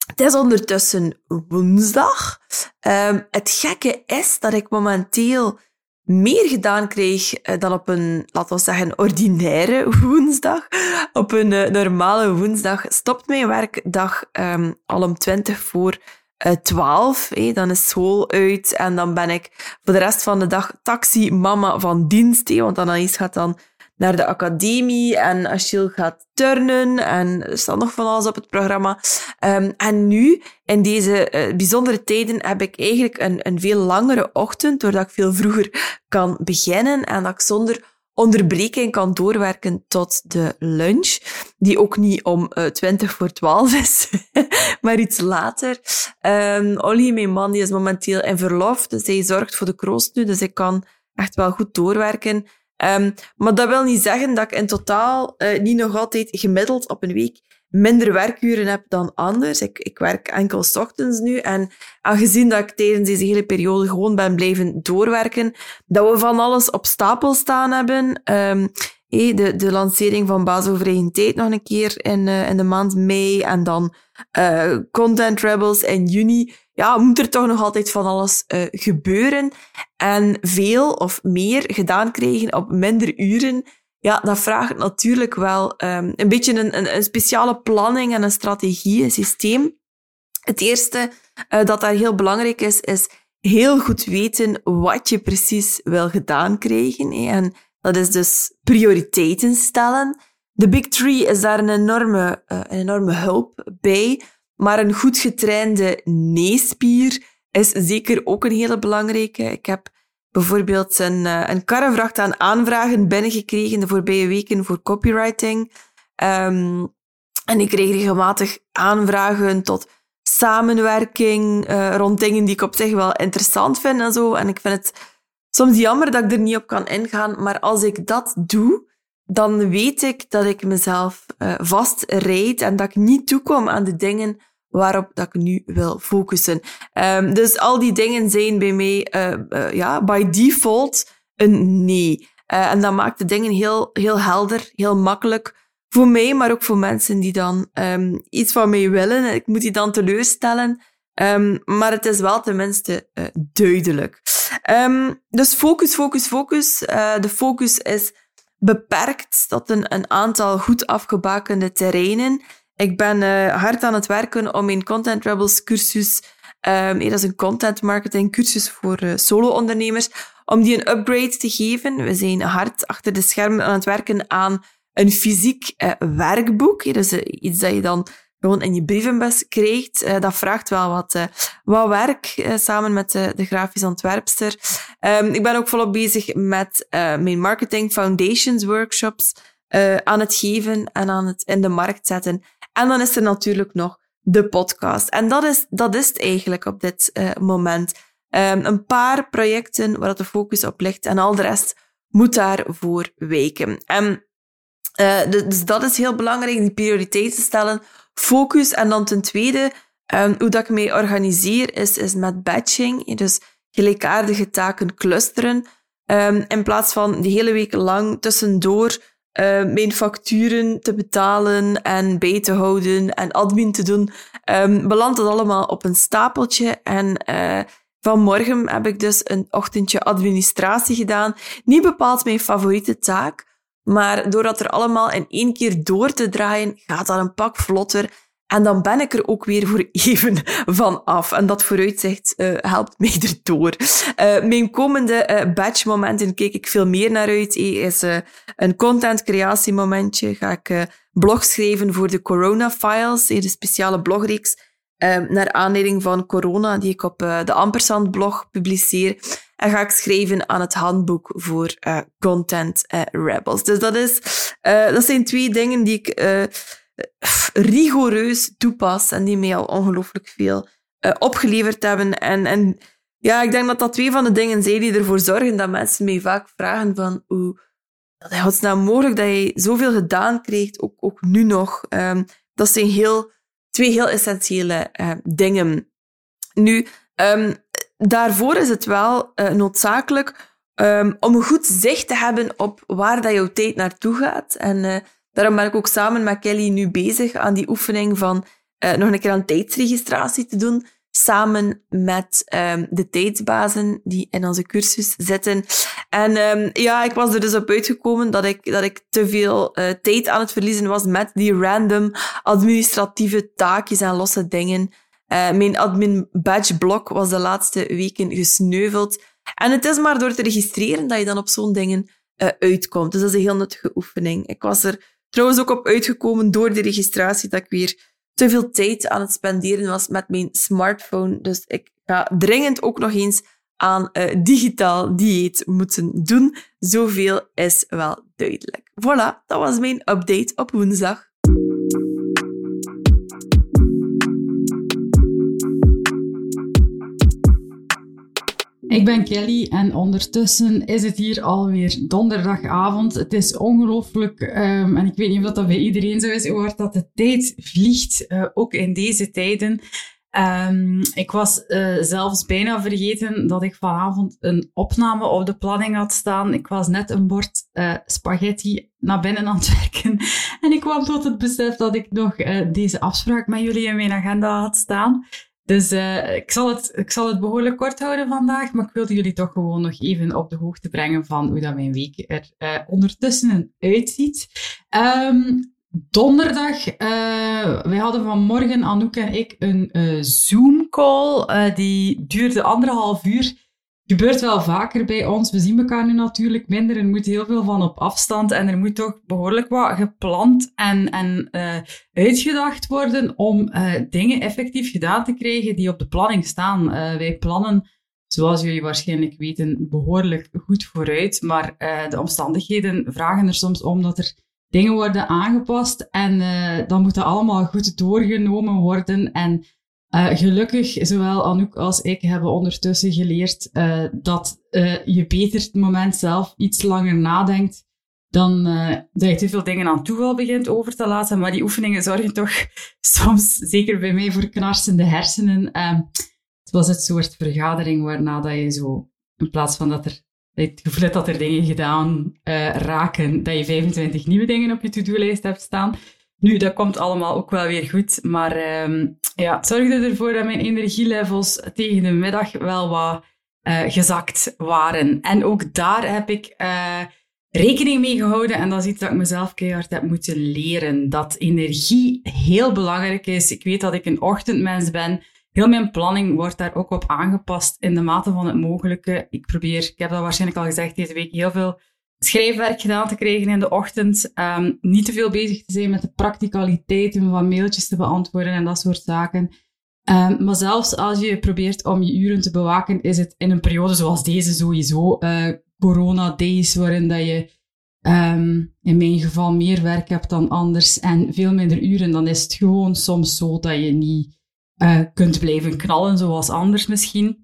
het is ondertussen woensdag. Um, het gekke is dat ik momenteel meer gedaan kreeg eh, dan op een, laten we zeggen, ordinaire woensdag. Op een uh, normale woensdag stopt mijn werkdag um, al om 20 voor uh, 12. Hey, dan is school uit en dan ben ik voor de rest van de dag taxi-mama van dienst. Want Anaïs gaat dan naar de academie en Achille gaat turnen en er staat nog van alles op het programma. Um, en nu, in deze uh, bijzondere tijden, heb ik eigenlijk een, een veel langere ochtend, doordat ik veel vroeger kan beginnen en dat ik zonder onderbreking kan doorwerken tot de lunch, die ook niet om uh, eh, 20 voor 12 is, maar iets later. Um, mijn man, die is momenteel in verlof, dus hij zorgt voor de kroost nu, dus ik kan echt wel goed doorwerken. Um, maar dat wil niet zeggen dat ik in totaal uh, niet nog altijd gemiddeld op een week minder werkuren heb dan anders. Ik, ik werk enkel ochtends nu. En aangezien dat ik tijdens deze hele periode gewoon ben blijven doorwerken, dat we van alles op stapel staan hebben. Um, de, de lancering van Basis Tijd nog een keer in, uh, in de maand mei. En dan uh, Content Rebels in juni ja, moet er toch nog altijd van alles uh, gebeuren. En veel of meer gedaan krijgen op minder uren, ja, dat vraagt natuurlijk wel um, een beetje een, een, speciale planning en een strategie, een systeem. Het eerste uh, dat daar heel belangrijk is, is heel goed weten wat je precies wil gedaan krijgen. En dat is dus prioriteiten stellen. De Big Three is daar een enorme, uh, een enorme hulp bij. Maar een goed getrainde neespier is zeker ook een hele belangrijke. Ik heb bijvoorbeeld een, uh, een karrevracht aan aanvragen binnengekregen de voorbije weken voor copywriting. Um, en ik kreeg regelmatig aanvragen tot samenwerking uh, rond dingen die ik op zich wel interessant vind en zo. En ik vind het soms jammer dat ik er niet op kan ingaan, maar als ik dat doe, dan weet ik dat ik mezelf uh, vastrijd en dat ik niet toekom aan de dingen waarop dat ik nu wil focussen. Um, dus al die dingen zijn bij mij uh, ja, by default een nee. En dat maakt de dingen heel, heel helder, heel makkelijk voor mij, maar ook voor mensen die dan um, iets van mij willen. Ik moet die dan teleurstellen. Um, maar het is wel tenminste duidelijk. dus focus, focus, focus. de focus is beperkt tot een, een aantal goed afgebakende terreinen. Ik ben uh, hard aan het werken om mijn Content Rebels cursus, um, dat is een content marketing cursus voor uh, solo-ondernemers, om die een upgrade te geven. We zijn hard achter de schermen aan het werken aan een fysiek uh, werkboek. Is iets dat je dan gewoon in je brievenbus krijgt. dat vraagt wel wat, wat werk samen met de, de grafisch ontwerpster. Um, ik ben ook volop bezig met mijn Marketing Foundations workshops. Aan het geven en aan het in de markt zetten. En dan is er natuurlijk nog de podcast. En dat is, dat is het eigenlijk op dit moment. Um, een paar projecten waar de focus op ligt en al de rest moet daarvoor wijken. En dus dat is heel belangrijk, die prioriteiten stellen. Focus. En dan ten tweede, um, hoe dat ik mij organiseer, is, is met batching. Dus gelijkaardige taken clusteren. Um, in plaats van de hele week lang tussendoor uh, mijn facturen te betalen en bij te houden en admin te doen, um, belandt het allemaal op een stapeltje. En uh, vanmorgen heb ik dus een ochtendje administratie gedaan. Niet bepaald mijn favoriete taak, maar doordat er allemaal in één keer door te draaien, gaat dat een pak vlotter. En dan ben ik er ook weer voor even van af. En dat vooruitzicht uh, helpt mij erdoor. Uh, mijn komende uh, batchmomenten kijk ik veel meer naar uit. Is een content creatie momentje. Ga ik blog schrijven voor de Corona Files, de speciale blogreeks. naar aanleiding van corona, die ik op de Ampersand blog publiceer. En ga ik schrijven aan het handboek voor Content Rebels. Dus dat, is, dat zijn twee dingen die ik rigoureus toepas en die mij al ongelooflijk veel opgeleverd hebben. En, en ja, ik denk dat dat twee van de dingen zijn die ervoor zorgen dat mensen mij vaak vragen van hoe dat is nou mogelijk dat je zoveel gedaan krijgt, ook, ook nu nog. Um, dat zijn heel, twee heel essentiële dingen. Nu, um, daarvoor is het wel uh, noodzakelijk um, om een goed zicht te hebben op waar dat jouw tijd naartoe gaat. En Daarom ben ik ook samen met Kelly nu bezig aan die oefening van uh, nog een keer aan tijdsregistratie te doen. Samen met um, de tijdsbazen die in onze cursus zitten. En um, ja, ik was er dus op uitgekomen dat ik, dat ik te veel tijd aan het verliezen was met die random administratieve taakjes en losse dingen. Uh, mijn admin badge blok was de laatste weken gesneuveld. En het is maar door te registreren dat je dan op zo'n dingen uh, uitkomt. Dus dat is een heel nuttige oefening. Ik was er trouwens ook op uitgekomen door de registratie dat ik weer te veel tijd aan het spenderen was met mijn smartphone. Dus ik ga dringend ook nog eens aan uh, digitaal dieet moeten doen. Zoveel is wel duidelijk. Voilà, dat was mijn update op woensdag. Ik ben Kelly en ondertussen is het hier alweer donderdagavond. Het is ongelooflijk, um, en ik weet niet of dat bij iedereen zo is, hoe dat de tijd vliegt, uh, ook in deze tijden. Um, ik was uh, zelfs bijna vergeten dat ik vanavond een opname op de planning had staan. Ik was net een bord uh, spaghetti naar binnen aan het werken. En ik kwam tot het besef dat ik nog deze afspraak met jullie in mijn agenda had staan. Dus uh, ik, zal het, ik zal het behoorlijk kort houden vandaag, maar ik wilde jullie toch gewoon nog even op de hoogte brengen van hoe dat mijn week er uh, ondertussen uitziet. Um, donderdag, uh, wij hadden vanmorgen, Anouk en ik, een Zoom-call. die duurde anderhalf uur gebeurt wel vaker bij ons. We zien elkaar nu natuurlijk minder. Er moet heel veel van op afstand. En er moet toch behoorlijk wat gepland en, en uh, uitgedacht worden om uh, dingen effectief gedaan te krijgen die op de planning staan. Uh, wij plannen, zoals jullie waarschijnlijk weten, behoorlijk goed vooruit. Maar de omstandigheden vragen er soms om dat er dingen worden aangepast. En dan moet dat allemaal goed doorgenomen worden. En uh, gelukkig, zowel Anouk als ik hebben ondertussen geleerd uh, dat uh, je beter het moment zelf iets langer nadenkt dan dat je te veel dingen aan toeval begint over te laten. Maar die oefeningen zorgen toch soms, zeker bij mij, voor knarsende hersenen. het was het soort vergadering waarna dat je zo, in plaats van dat er het gevoel hebt dat er dingen gedaan raken, dat je 25 nieuwe dingen op je to-do-lijst hebt staan. Nu, dat komt allemaal ook wel weer goed, maar um, ja, het zorgde ervoor dat mijn energielevels tegen de middag wel wat uh, gezakt waren. En ook daar heb ik uh, rekening mee gehouden en dat is iets dat ik mezelf keihard heb moeten leren. Dat energie heel belangrijk is. Ik weet dat ik een ochtendmens ben. Heel mijn planning wordt daar ook op aangepast in de mate van het mogelijke. Ik probeer, ik heb dat waarschijnlijk al gezegd deze week, heel veel schrijfwerk gedaan te krijgen in de ochtend. Um, niet te veel bezig te zijn met de practicaliteiten van mailtjes te beantwoorden en dat soort zaken. Um, maar zelfs als je probeert om je uren te bewaken, is het in een periode zoals deze sowieso uh, corona-days, waarin dat je um, in mijn geval meer werk hebt dan anders en veel minder uren, dan is het gewoon soms zo dat je niet uh, kunt blijven knallen zoals anders misschien.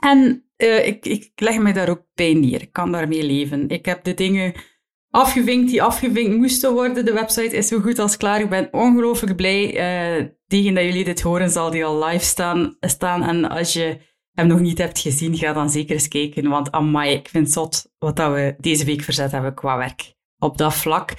En uh, ik, ik leg me daar ook bij neer. Ik kan daarmee leven. Ik heb de dingen afgevinkt die afgevinkt moesten worden. De website is zo goed als klaar. Ik ben ongelooflijk blij. Tegen dat jullie dit horen, zal die al live staan. staan. En als je hem nog niet hebt gezien, ga dan zeker eens kijken. Want amai, ik vind het zot wat dat we deze week verzet hebben qua werk op dat vlak.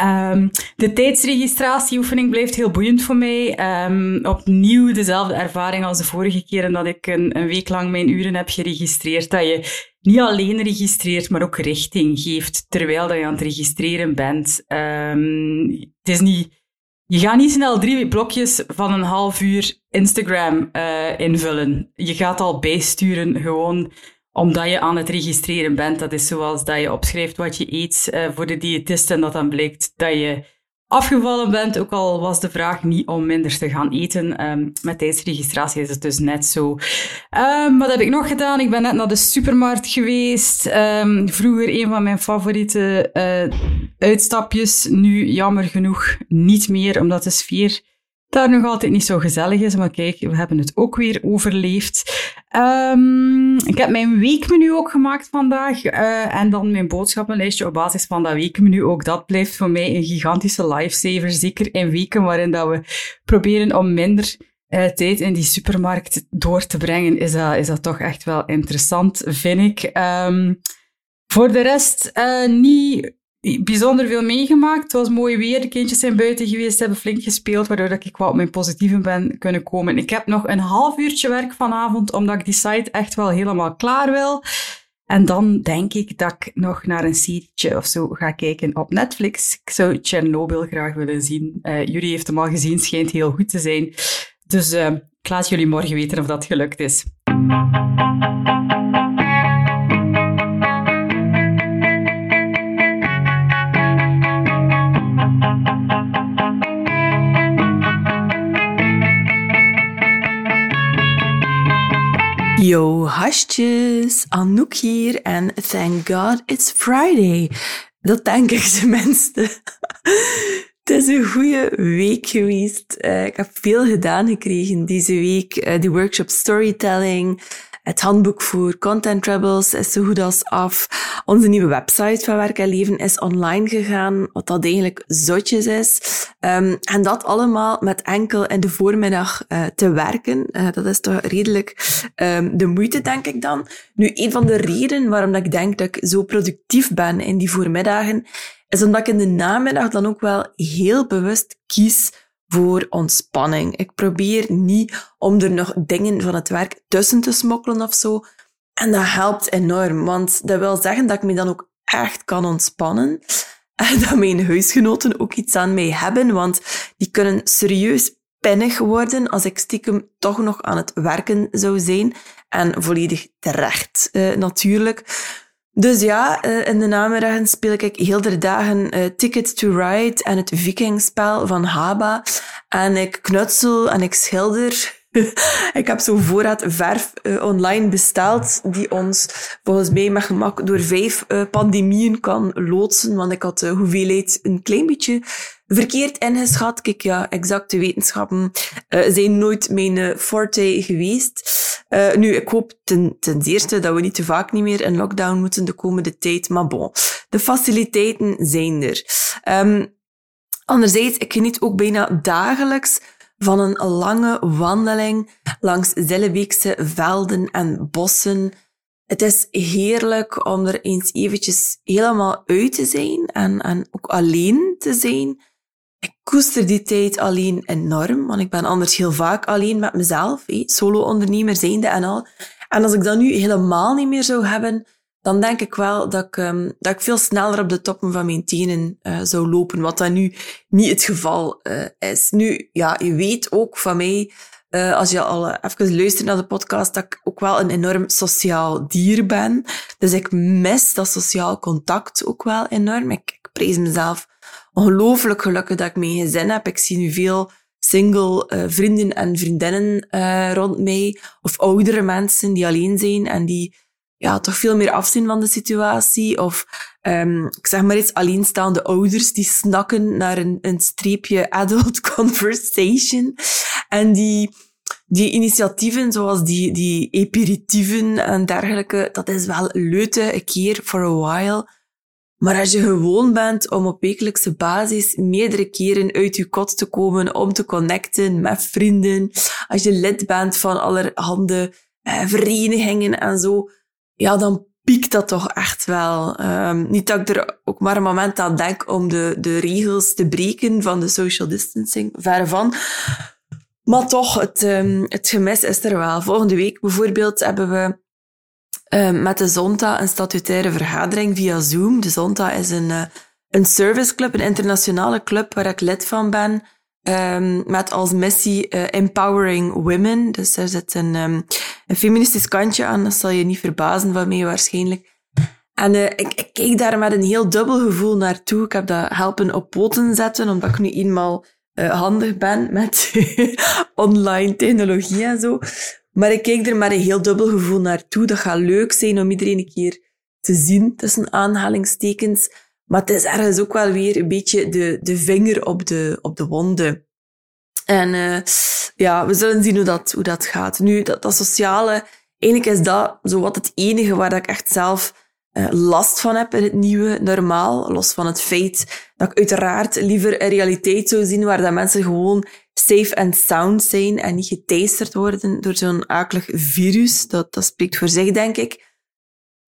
Um, de tijdsregistratieoefening blijft heel boeiend voor mij. Um, opnieuw dezelfde ervaring als de vorige keren dat ik een, een, week lang mijn uren heb geregistreerd. Dat je niet alleen registreert, maar ook richting geeft terwijl dat je aan het registreren bent. Um, het is niet, je gaat niet snel drie blokjes van een half uur Instagram uh, invullen. Je gaat al bijsturen gewoon omdat je aan het registreren bent. Dat is zoals dat je opschrijft wat je eet uh, voor de diëtist en dat dan blijkt dat je afgevallen bent, ook al was de vraag niet om minder te gaan eten. Um, met tijdsregistratie is het dus net zo. Um, wat heb ik nog gedaan? Ik ben net naar de supermarkt geweest. Um, vroeger een van mijn favoriete uh, uitstapjes. Nu jammer genoeg niet meer, omdat de sfeer daar nog altijd niet zo gezellig is. Maar kijk, we hebben het ook weer overleefd. Um, ik heb mijn weekmenu ook gemaakt vandaag. Uh, en dan mijn boodschappenlijstje op basis van dat weekmenu. Ook dat blijft voor mij een gigantische lifesaver. Zeker in weken waarin dat we proberen om minder uh, tijd in die supermarkt door te brengen. Is dat, is dat toch echt wel interessant, vind ik. Um, voor de rest, uh, niet bijzonder veel meegemaakt. Het was mooi weer. De kindjes zijn buiten geweest, hebben flink gespeeld, waardoor ik wat op mijn positieven ben kunnen komen. Ik heb nog een half uurtje werk vanavond, omdat ik die site echt wel helemaal klaar wil. En dan denk ik dat ik nog naar een serietje of zo ga kijken op Netflix. Ik zou Chernobyl graag willen zien. Uh, jullie heeft hem al gezien, schijnt heel goed te zijn. Dus uh, ik laat jullie morgen weten of dat gelukt is. Yo, hasjes, Anouk hier en thank God it's Friday. Dat denk ik tenminste. Het is een goede week geweest. Uh, ik heb veel gedaan gekregen deze week. Uh, die workshop storytelling, het handboek voor Content Troubles is zo goed als af. Onze nieuwe website van Werk en Leven is online gegaan, wat dat eigenlijk zotjes is. Um, en dat allemaal met enkel in de voormiddag uh, te werken. Uh, dat is toch redelijk um, de moeite, denk ik dan. Nu, een van de redenen waarom dat ik denk dat ik zo productief ben in die voormiddagen, is omdat ik in de namiddag dan ook wel heel bewust kies voor ontspanning. Ik probeer niet om er nog dingen van het werk tussen te smokkelen of zo. En dat helpt enorm, want dat wil zeggen dat ik me dan ook echt kan ontspannen. Dat mijn huisgenoten ook iets aan mij hebben, want die kunnen serieus pinnig worden als ik stiekem toch nog aan het werken zou zijn. En volledig terecht, uh, natuurlijk. Dus ja, eh, in de namiddagen speel ik heel de dagen uh, Ticket to Ride en het Vikingspel van Haba. En ik knutsel en ik schilder. ik heb zo'n voorraad verf uh, online besteld die ons volgens mij met gemak door vijf pandemieën kan loodsen. Want ik had de hoeveelheid een klein beetje verkeerd ingeschat. Kijk, ja, exacte wetenschappen zijn nooit mijn forte geweest. Nu, ik hoop ten, ten eerste dat we niet te vaak niet meer in lockdown moeten de komende tijd. Maar bon, de faciliteiten zijn er. Um, anderzijds, ik geniet ook bijna dagelijks van een lange wandeling langs Zillebeekse velden en bossen. Het is heerlijk om er eens eventjes helemaal uit te zijn en, en ook alleen te zijn ik koester die tijd alleen enorm, want ik ben anders heel vaak alleen met mezelf, solo-ondernemer zijnde en al. En als ik dat nu helemaal niet meer zou hebben, dan denk ik wel dat ik, um, dat ik veel sneller op de toppen van mijn tenen uh, zou lopen, wat dat nu niet het geval uh, is. Nu, ja, je weet ook van mij, uh, als je al even luistert naar de podcast, dat ik ook wel een enorm sociaal dier ben. Dus ik mis dat sociaal contact ook wel enorm. Ik, ik prijs mezelf ongelooflijk gelukkig dat ik mijn gezin heb. Ik zie nu veel single uh, vrienden en vriendinnen uh, rond mij. Of oudere mensen die alleen zijn en die ja, toch veel meer afzien van de situatie. Of um, ik zeg maar iets, alleenstaande ouders die snakken naar een, een streepje adult conversation. En die, die initiatieven, zoals die, die aperitieven en dergelijke, dat is wel leute, een keer for a while. Maar als je gewoon bent om op wekelijkse basis meerdere keren uit je kot te komen om te connecten met vrienden, als je lid bent van allerhande eh, verenigingen en zo, ja, dan piekt dat toch echt wel. Um, niet dat ik er ook maar een moment aan denk om de, de regels te breken van de social distancing, verre van. Maar toch, het, um, het gemis is er wel. Volgende week bijvoorbeeld hebben we um, met de Zonta een statutaire vergadering via Zoom. De Zonta is een, uh, een serviceclub, een internationale club waar ik lid van ben. Met als missie uh, Empowering Women. Dus er zit een, um, een feministisch kantje aan. Dat zal je niet verbazen van mij waarschijnlijk. En uh, ik, ik keek daar met een heel dubbel gevoel naartoe. Ik heb dat helpen op poten zetten, omdat ik nu eenmaal uh, handig ben met online technologie en zo. Maar ik keek er met een heel dubbel gevoel naartoe. Dat gaat leuk zijn om iedereen een keer te zien, tussen aanhalingstekens. Maar het is ergens ook wel weer een beetje de, de vinger op de, op de wonden. En uh, ja, we zullen zien hoe dat, hoe dat gaat. Nu, dat, dat sociale, eigenlijk is dat zo wat het enige waar ik echt zelf uh, last van heb in het nieuwe normaal. Los van het feit dat ik uiteraard liever een realiteit zou zien waar dat mensen gewoon safe en sound zijn en niet geteisterd worden door zo'n akelig virus. Dat, dat spreekt voor zich, denk ik.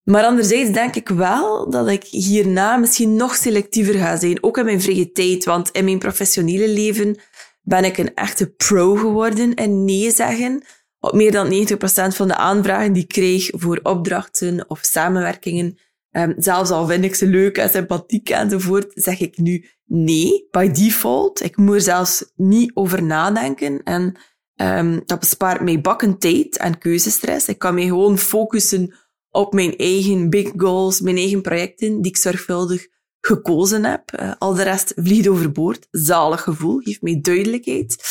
Maar anderzijds denk ik wel dat ik hierna misschien nog selectiever ga zijn, ook in mijn vrije tijd. Want in mijn professionele leven ben ik een echte pro geworden en nee zeggen. Op meer dan 90% van de aanvragen die ik kreeg voor opdrachten of samenwerkingen, um, zelfs al vind ik ze leuk en sympathiek enzovoort, zeg ik nu nee, by default. Ik moet er zelfs niet over nadenken. En um, dat bespaart mij bakken tijd en keuzestress. Ik kan mij gewoon focussen op mijn eigen big goals, mijn eigen projecten, die ik zorgvuldig gekozen heb. Uh, al de rest vliegt overboord. Zalig gevoel, geeft mij duidelijkheid.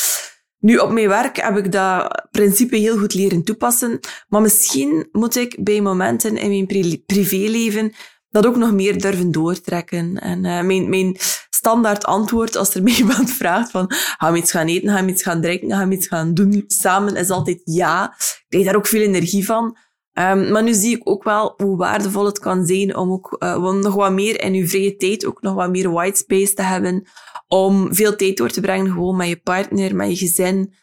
Nu, op mijn werk heb ik dat principe heel goed leren toepassen. Maar misschien moet ik bij momenten in mijn privéleven dat ook nog meer durven doortrekken. En uh, mijn, mijn standaard antwoord als er iemand vraagt van gaan we iets gaan eten, gaan we iets gaan drinken, gaan we iets gaan doen samen, is altijd ja. Ik krijg daar ook veel energie van. Um, maar nu zie ik ook wel hoe waardevol het kan zijn om ook uh, om nog wat meer in uw vrije tijd ook nog wat meer white space te hebben. Om veel tijd door te brengen gewoon met je partner, met je gezin.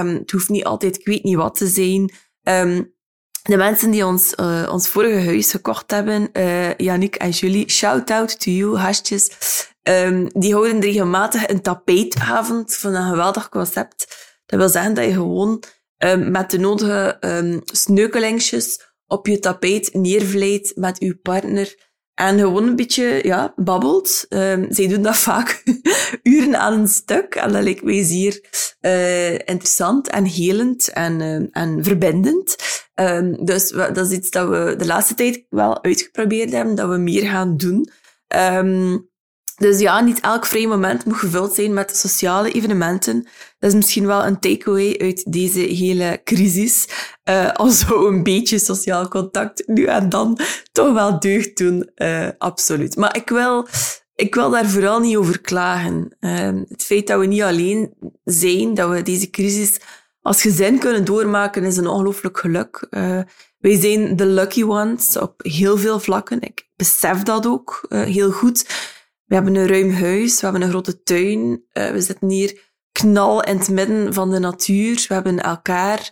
Um, het hoeft niet altijd, ik weet niet wat te zijn. Um, de mensen die ons, uh, ons vorige huis gekocht hebben, uh, Yannick en Julie, shout out to you, hasjes. Die houden regelmatig een tapeetavond van een geweldig concept. Dat wil zeggen dat je gewoon um, met de nodige um, sneukelingsjes op je tapijt neervlijt met je partner en gewoon een beetje ja, babbelt. Um, zij doen dat vaak uren aan een stuk. En dat lijkt mij zeer uh, interessant en helend en, en verbindend. Dus dat is iets dat we de laatste tijd wel uitgeprobeerd hebben, dat we meer gaan doen. Dus ja, niet elk vrij moment moet gevuld zijn met sociale evenementen. Dat is misschien wel een takeaway uit deze hele crisis. Uh, al zo een beetje sociaal contact nu en dan toch wel deugd doen. Uh, absoluut. Maar ik wil, ik wil daar vooral niet over klagen. Uh, het feit dat we niet alleen zijn, dat we deze crisis als gezin kunnen doormaken, is een ongelooflijk geluk. Uh, wij zijn de lucky ones op heel veel vlakken. Ik besef dat ook heel goed. We hebben een ruim huis, we hebben een grote tuin. Uh, we zitten hier knal in het midden van de natuur. We hebben elkaar.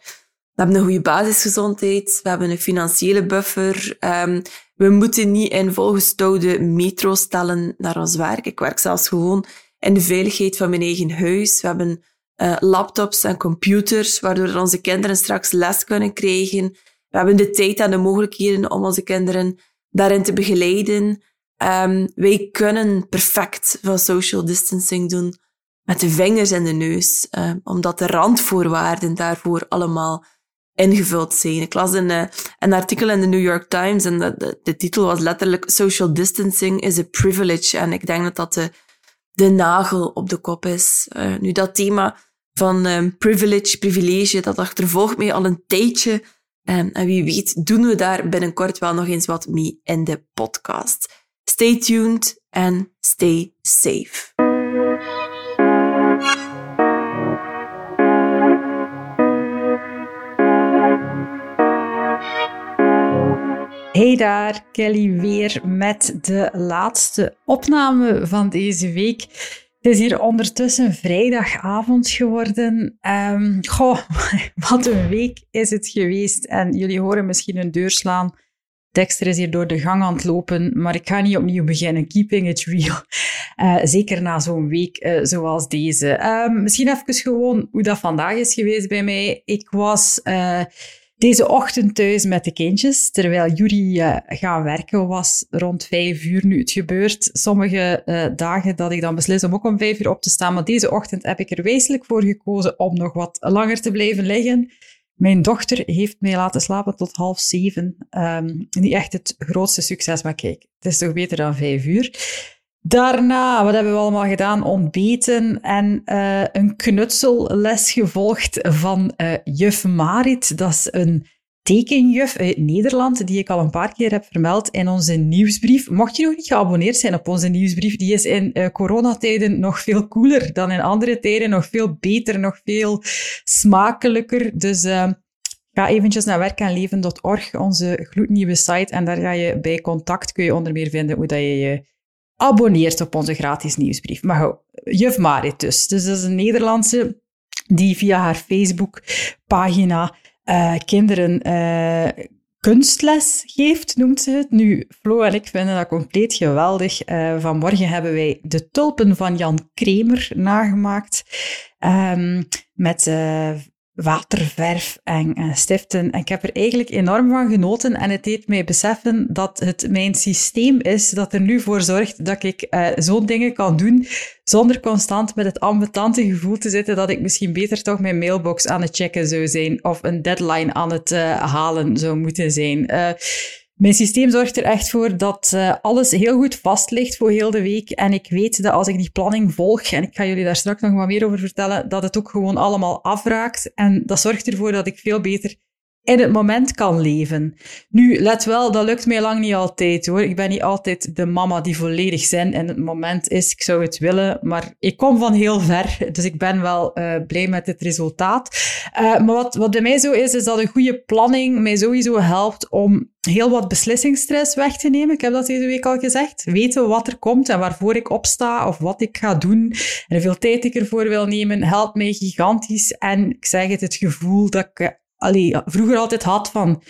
We hebben een goede basisgezondheid. We hebben een financiële buffer. Um, we moeten niet in volgestouwde metro stellen naar ons werk. Ik werk zelfs gewoon in de veiligheid van mijn eigen huis. We hebben uh, laptops en computers, waardoor onze kinderen straks les kunnen krijgen. We hebben de tijd en de mogelijkheden om onze kinderen daarin te begeleiden. Um, wij kunnen perfect van social distancing doen met de vingers in de neus, um, omdat de randvoorwaarden daarvoor allemaal ingevuld zijn. Ik las een, uh, een artikel in de New York Times en de, de, titel was letterlijk Social distancing is a privilege. En ik denk dat dat de, nagel op de kop is. Uh, nu, dat thema van um, privilege, privilege, dat achtervolgt mij al een tijdje. en wie weet doen we daar binnenkort wel nog eens wat mee in de podcast. Stay tuned and stay safe. Hey daar, Kelly weer met de laatste opname van deze week. Het is hier ondertussen vrijdagavond geworden. Um, goh, wat een week is het geweest. En jullie horen misschien een deur slaan. Dexter is hier door de gang aan het lopen, maar ik ga niet opnieuw beginnen. Keeping it real. Uh, zeker na zo'n week uh, zoals deze. Um, misschien even gewoon hoe dat vandaag is geweest bij mij. Ik was... Uh, deze ochtend thuis met de kindjes, terwijl Juri gaan werken was rond vijf uur nu het gebeurt. Sommige dagen dat ik dan beslis om ook om vijf uur op te staan, maar deze ochtend heb ik er wezenlijk voor gekozen om nog wat langer te blijven liggen. Mijn dochter heeft mij laten slapen tot half zeven. Um, niet echt het grootste succes, maar kijk, het is toch beter dan vijf uur. Daarna, wat hebben we allemaal gedaan? Ontbeten en uh, een knutselles gevolgd van uh, juf Marit. Dat is een tekenjuf uit Nederland, die ik al een paar keer heb vermeld in onze nieuwsbrief. Mocht je nog niet geabonneerd zijn op onze nieuwsbrief, die is in uh, coronatijden nog veel cooler dan in andere tijden, nog veel beter, nog veel smakelijker. Dus ga eventjes naar werkenleven.org, onze gloednieuwe site, en daar ga je bij contact, kun je onder meer vinden hoe dat je je abonneert op onze gratis nieuwsbrief. Maar juf Marit dus. Dus dat is een Nederlandse die via haar Facebook-pagina uh, kinderen uh, kunstles geeft, noemt ze het. Nu, Flo en ik vinden dat compleet geweldig. Uh, vanmorgen hebben wij de tulpen van Jan Kremer nagemaakt. Um, met waterverf en, en, stiften. En ik heb er eigenlijk enorm van genoten en het deed mij beseffen dat het mijn systeem is dat er nu voor zorgt dat ik uh, zo'n dingen kan doen zonder constant met het ambetante gevoel te zitten dat ik misschien beter toch mijn mailbox aan het checken zou zijn of een deadline aan het uh, halen zou moeten zijn. Uh, mijn systeem zorgt er echt voor dat uh, alles heel goed vast ligt voor heel de week. En ik weet dat als ik die planning volg, en ik ga jullie daar straks nog wat meer over vertellen, dat het ook gewoon allemaal afraakt. En dat zorgt ervoor dat ik veel beter in het moment kan leven. Nu, let wel, dat lukt mij lang niet altijd hoor. Ik ben niet altijd de mama die volledig zen in het moment is. Ik zou het willen, maar ik kom van heel ver. Dus ik ben wel uh, blij met het resultaat. Uh, maar wat, wat bij mij zo is, is dat een goede planning mij sowieso helpt om heel wat beslissingsstress weg te nemen. Ik heb dat deze week al gezegd. Weten wat er komt en waarvoor ik opsta of wat ik ga doen en hoeveel tijd ik ervoor wil nemen, helpt mij gigantisch. En ik zeg het, het gevoel dat ik allee, vroeger altijd had van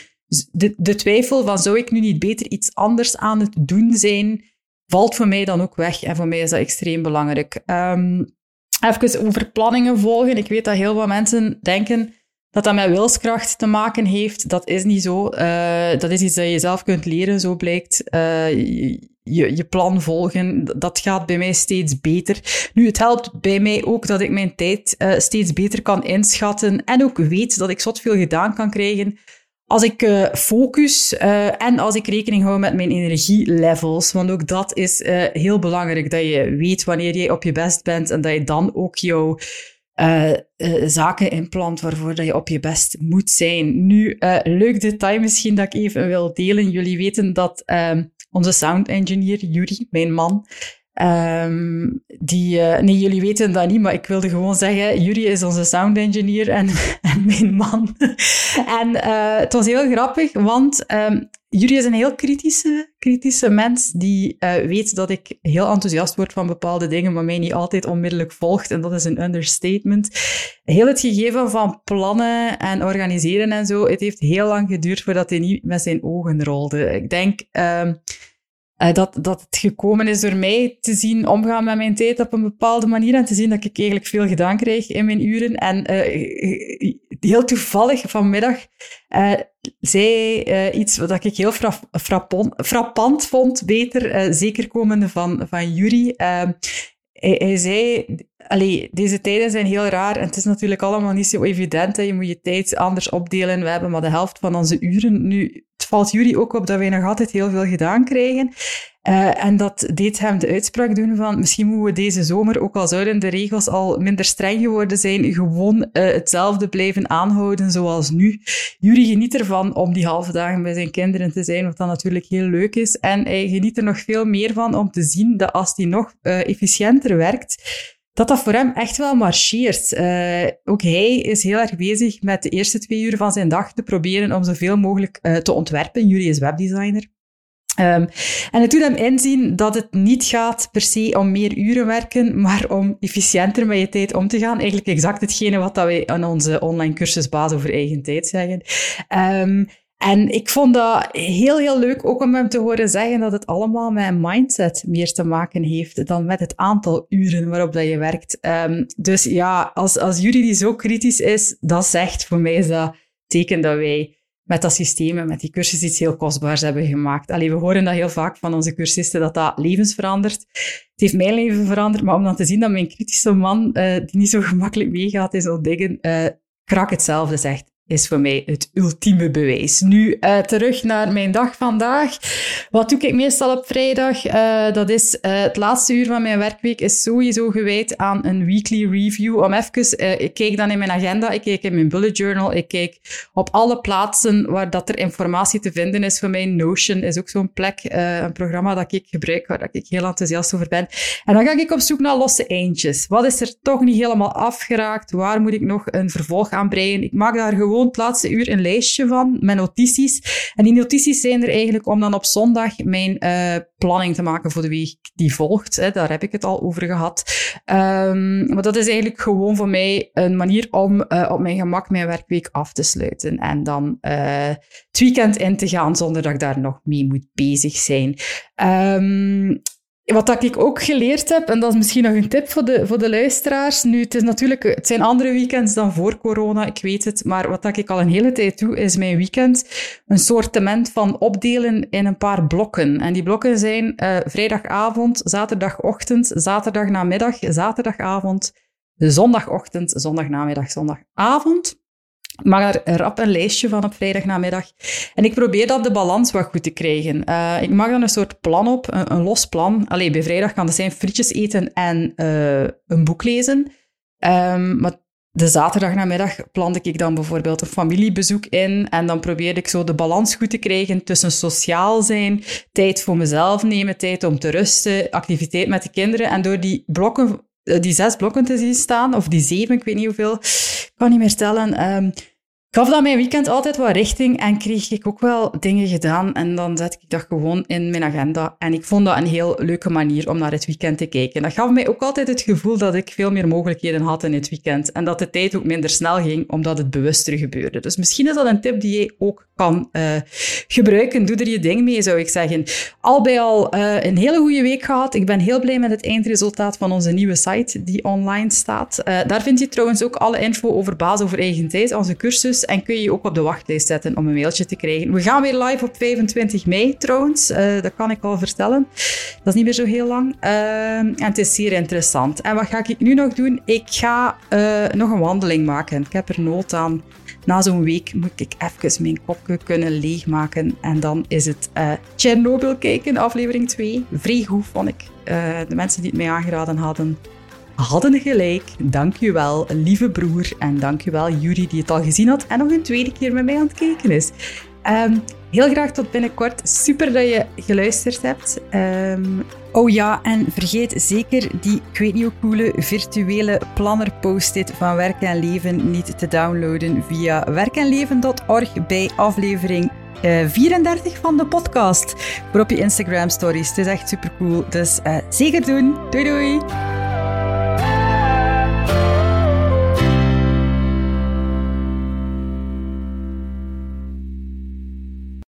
de, de twijfel van zou ik nu niet beter iets anders aan het doen zijn, valt voor mij dan ook weg. En voor mij is dat extreem belangrijk. Um, even over planningen volgen. Ik weet dat heel veel mensen denken dat dat met wilskracht te maken heeft. Dat is niet zo. Uh, dat is iets dat je zelf kunt leren, zo blijkt. Uh, je, je plan volgen, dat gaat bij mij steeds beter. Nu, het helpt bij mij ook dat ik mijn tijd uh, steeds beter kan inschatten en ook weet dat ik zot veel gedaan kan krijgen als ik focus en als ik rekening hou met mijn energielevels. Want ook dat is heel belangrijk, dat je weet wanneer je op je best bent en dat je dan ook jouw zaken inplant waarvoor dat je op je best moet zijn. Nu, leuk detail misschien dat ik even wil delen. Jullie weten dat ehm, onze sound engineer, Yuri, mijn man. Um, die, uh, nee, jullie weten dat niet, maar ik wilde gewoon zeggen, Yuri is onze sound engineer en, mijn man. en uh, het was heel grappig, want um, Yuri is een heel kritische, kritische mens die uh, weet dat ik heel enthousiast word van bepaalde dingen, maar mij niet altijd onmiddellijk volgt. En dat is een understatement. Heel het gegeven van plannen en organiseren en zo, het heeft heel lang geduurd voordat hij niet met zijn ogen rolde. Ik denk... Uh, uh, dat, dat het gekomen is door mij te zien omgaan met mijn tijd op een bepaalde manier en te zien dat ik eigenlijk veel gedaan krijg in mijn uren. En uh, heel toevallig vanmiddag uh, zei iets wat ik heel fra frappant, vond, beter, zeker komende van, van. Hij, hij, zei, allee, deze tijden zijn heel raar en het is natuurlijk allemaal niet zo evident. Hè. Je moet je tijd anders opdelen. We hebben maar de helft van onze uren. Nu, het valt jullie ook op dat wij nog altijd heel veel gedaan krijgen. Uh, en dat deed hem de uitspraak doen van misschien moeten we deze zomer, ook al zouden de regels al minder streng geworden zijn, gewoon uh, hetzelfde blijven aanhouden zoals nu. Jury geniet ervan om die halve dagen bij zijn kinderen te zijn, wat dan natuurlijk heel leuk is. En hij geniet er nog veel meer van om te zien dat als hij nog efficiënter werkt, dat dat voor hem echt wel marcheert. Uh, ook hij is heel erg bezig met de eerste twee uur van zijn dag te proberen om zoveel mogelijk uh, te ontwerpen. Jury is webdesigner. Um, en het doet hem inzien dat het niet gaat per se om meer uren werken, maar om efficiënter met je tijd om te gaan. Eigenlijk exact hetgene wat dat wij aan onze online cursus Baas over eigen tijd zeggen. Um, en ik vond dat heel, heel leuk ook om hem te horen zeggen dat het allemaal met een mindset meer te maken heeft dan met het aantal uren waarop dat je werkt. Um, dus ja, als, als jullie die zo kritisch is, dat zegt voor mij is dat teken dat wij met dat systeem en met die cursus iets heel kostbaars hebben gemaakt. Allee, we horen dat heel vaak van onze cursisten, dat dat levens verandert. Het heeft mijn leven veranderd, maar om dan te zien dat mijn kritische man, uh, die niet zo gemakkelijk meegaat in zo'n dingen, uh, krak hetzelfde zegt is voor mij het ultieme bewijs. Nu uh, terug naar mijn dag vandaag. Wat doe ik meestal op vrijdag? Uh, dat is uh, het laatste uur van mijn werkweek is sowieso gewijd aan een weekly review. Om even, ik kijk dan in mijn agenda, ik kijk in mijn bullet journal, ik kijk op alle plaatsen waar dat er informatie te vinden is. Voor mij Notion is ook zo'n plek, een programma dat ik gebruik, waar ik heel enthousiast over ben. En dan ga ik op zoek naar losse eindjes. Wat is er toch niet helemaal afgeraakt? Waar moet ik nog een vervolg aan breien? Ik maak daar gewoon het laatste uur een lijstje van met notities. En die notities zijn er eigenlijk om dan op zondag mijn uh, planning te maken voor de week die volgt. Hè. Daar heb ik het al over gehad. Um, maar dat is eigenlijk gewoon voor mij een manier om uh, op mijn gemak mijn werkweek af te sluiten. En dan uh, het weekend in te gaan zonder dat ik daar nog mee moet bezig zijn. Um, wat ik ook geleerd heb, en dat is misschien nog een tip voor de, voor de luisteraars. Nu, het, is natuurlijk, het zijn andere weekends dan voor corona, ik weet het. Maar wat ik al een hele tijd doe, is mijn weekend een sortiment van opdelen in een paar blokken. En die blokken zijn uh, vrijdagavond, zaterdagochtend, zaterdagnamiddag, zaterdagavond, zondagochtend, zondagnamiddag, zondagavond maak er rap een lijstje van op vrijdagnamiddag. En ik probeer dat de balans wat goed te krijgen. Uh, ik maak dan een soort plan op, een, een, los plan. Allee, bij vrijdag kan het zijn frietjes eten en uh, een boek lezen. Um, maar de zaterdagnamiddag plande ik dan bijvoorbeeld een familiebezoek in. En dan probeerde ik zo de balans goed te krijgen tussen sociaal zijn, tijd voor mezelf nemen, tijd om te rusten, activiteit met de kinderen. En door die blokken eh, die zes blokken te zien staan, of die zeven, ik weet niet hoeveel, ik kan niet meer tellen. Um, gaf dat mijn weekend altijd wat richting en kreeg ik ook wel dingen gedaan. En dan zet ik dat gewoon in mijn agenda. En ik vond dat een heel leuke manier om naar het weekend te kijken. Dat gaf mij ook altijd het gevoel dat ik veel meer mogelijkheden had in het weekend. En dat de tijd ook minder snel ging, omdat het bewuster gebeurde. Dus misschien is dat een tip die je ook kan uh, gebruiken. Doe er je ding mee, zou ik zeggen. Al bij al uh, een hele goede week gehad. Ik ben heel blij met het eindresultaat van onze nieuwe site die online staat. Uh, daar vind je trouwens ook alle info over baas over eigen tijd, onze cursus. En kun je je ook op de wachtlijst zetten om een mailtje te krijgen. We gaan weer live op 25 mei trouwens. dat kan ik al vertellen. Dat is niet meer zo heel lang. en het is zeer interessant. En wat ga ik nu nog doen? Ik ga nog een wandeling maken. Ik heb er nood aan. Na zo'n week moet ik even mijn kopje kunnen leegmaken. En dan is het uh, Chernobyl kijken, aflevering 2. Vrij goed, vond ik. De mensen die het mij aangeraden hadden, hadden gelijk. Dank je wel, lieve broer. En dank je wel, Jury, die het al gezien had en nog een tweede keer met mij aan het kijken is. Um, heel graag tot binnenkort. Super dat je geluisterd hebt. Um, Oh ja, en vergeet zeker die, ik weet niet hoe coole, virtuele planner post-it van Werk en Leven niet te downloaden via werkenleven.org bij aflevering 34 eh, van de podcast. Voor op je Instagram stories. Het is echt super cool. Dus uh, zeker doen. Doei doei!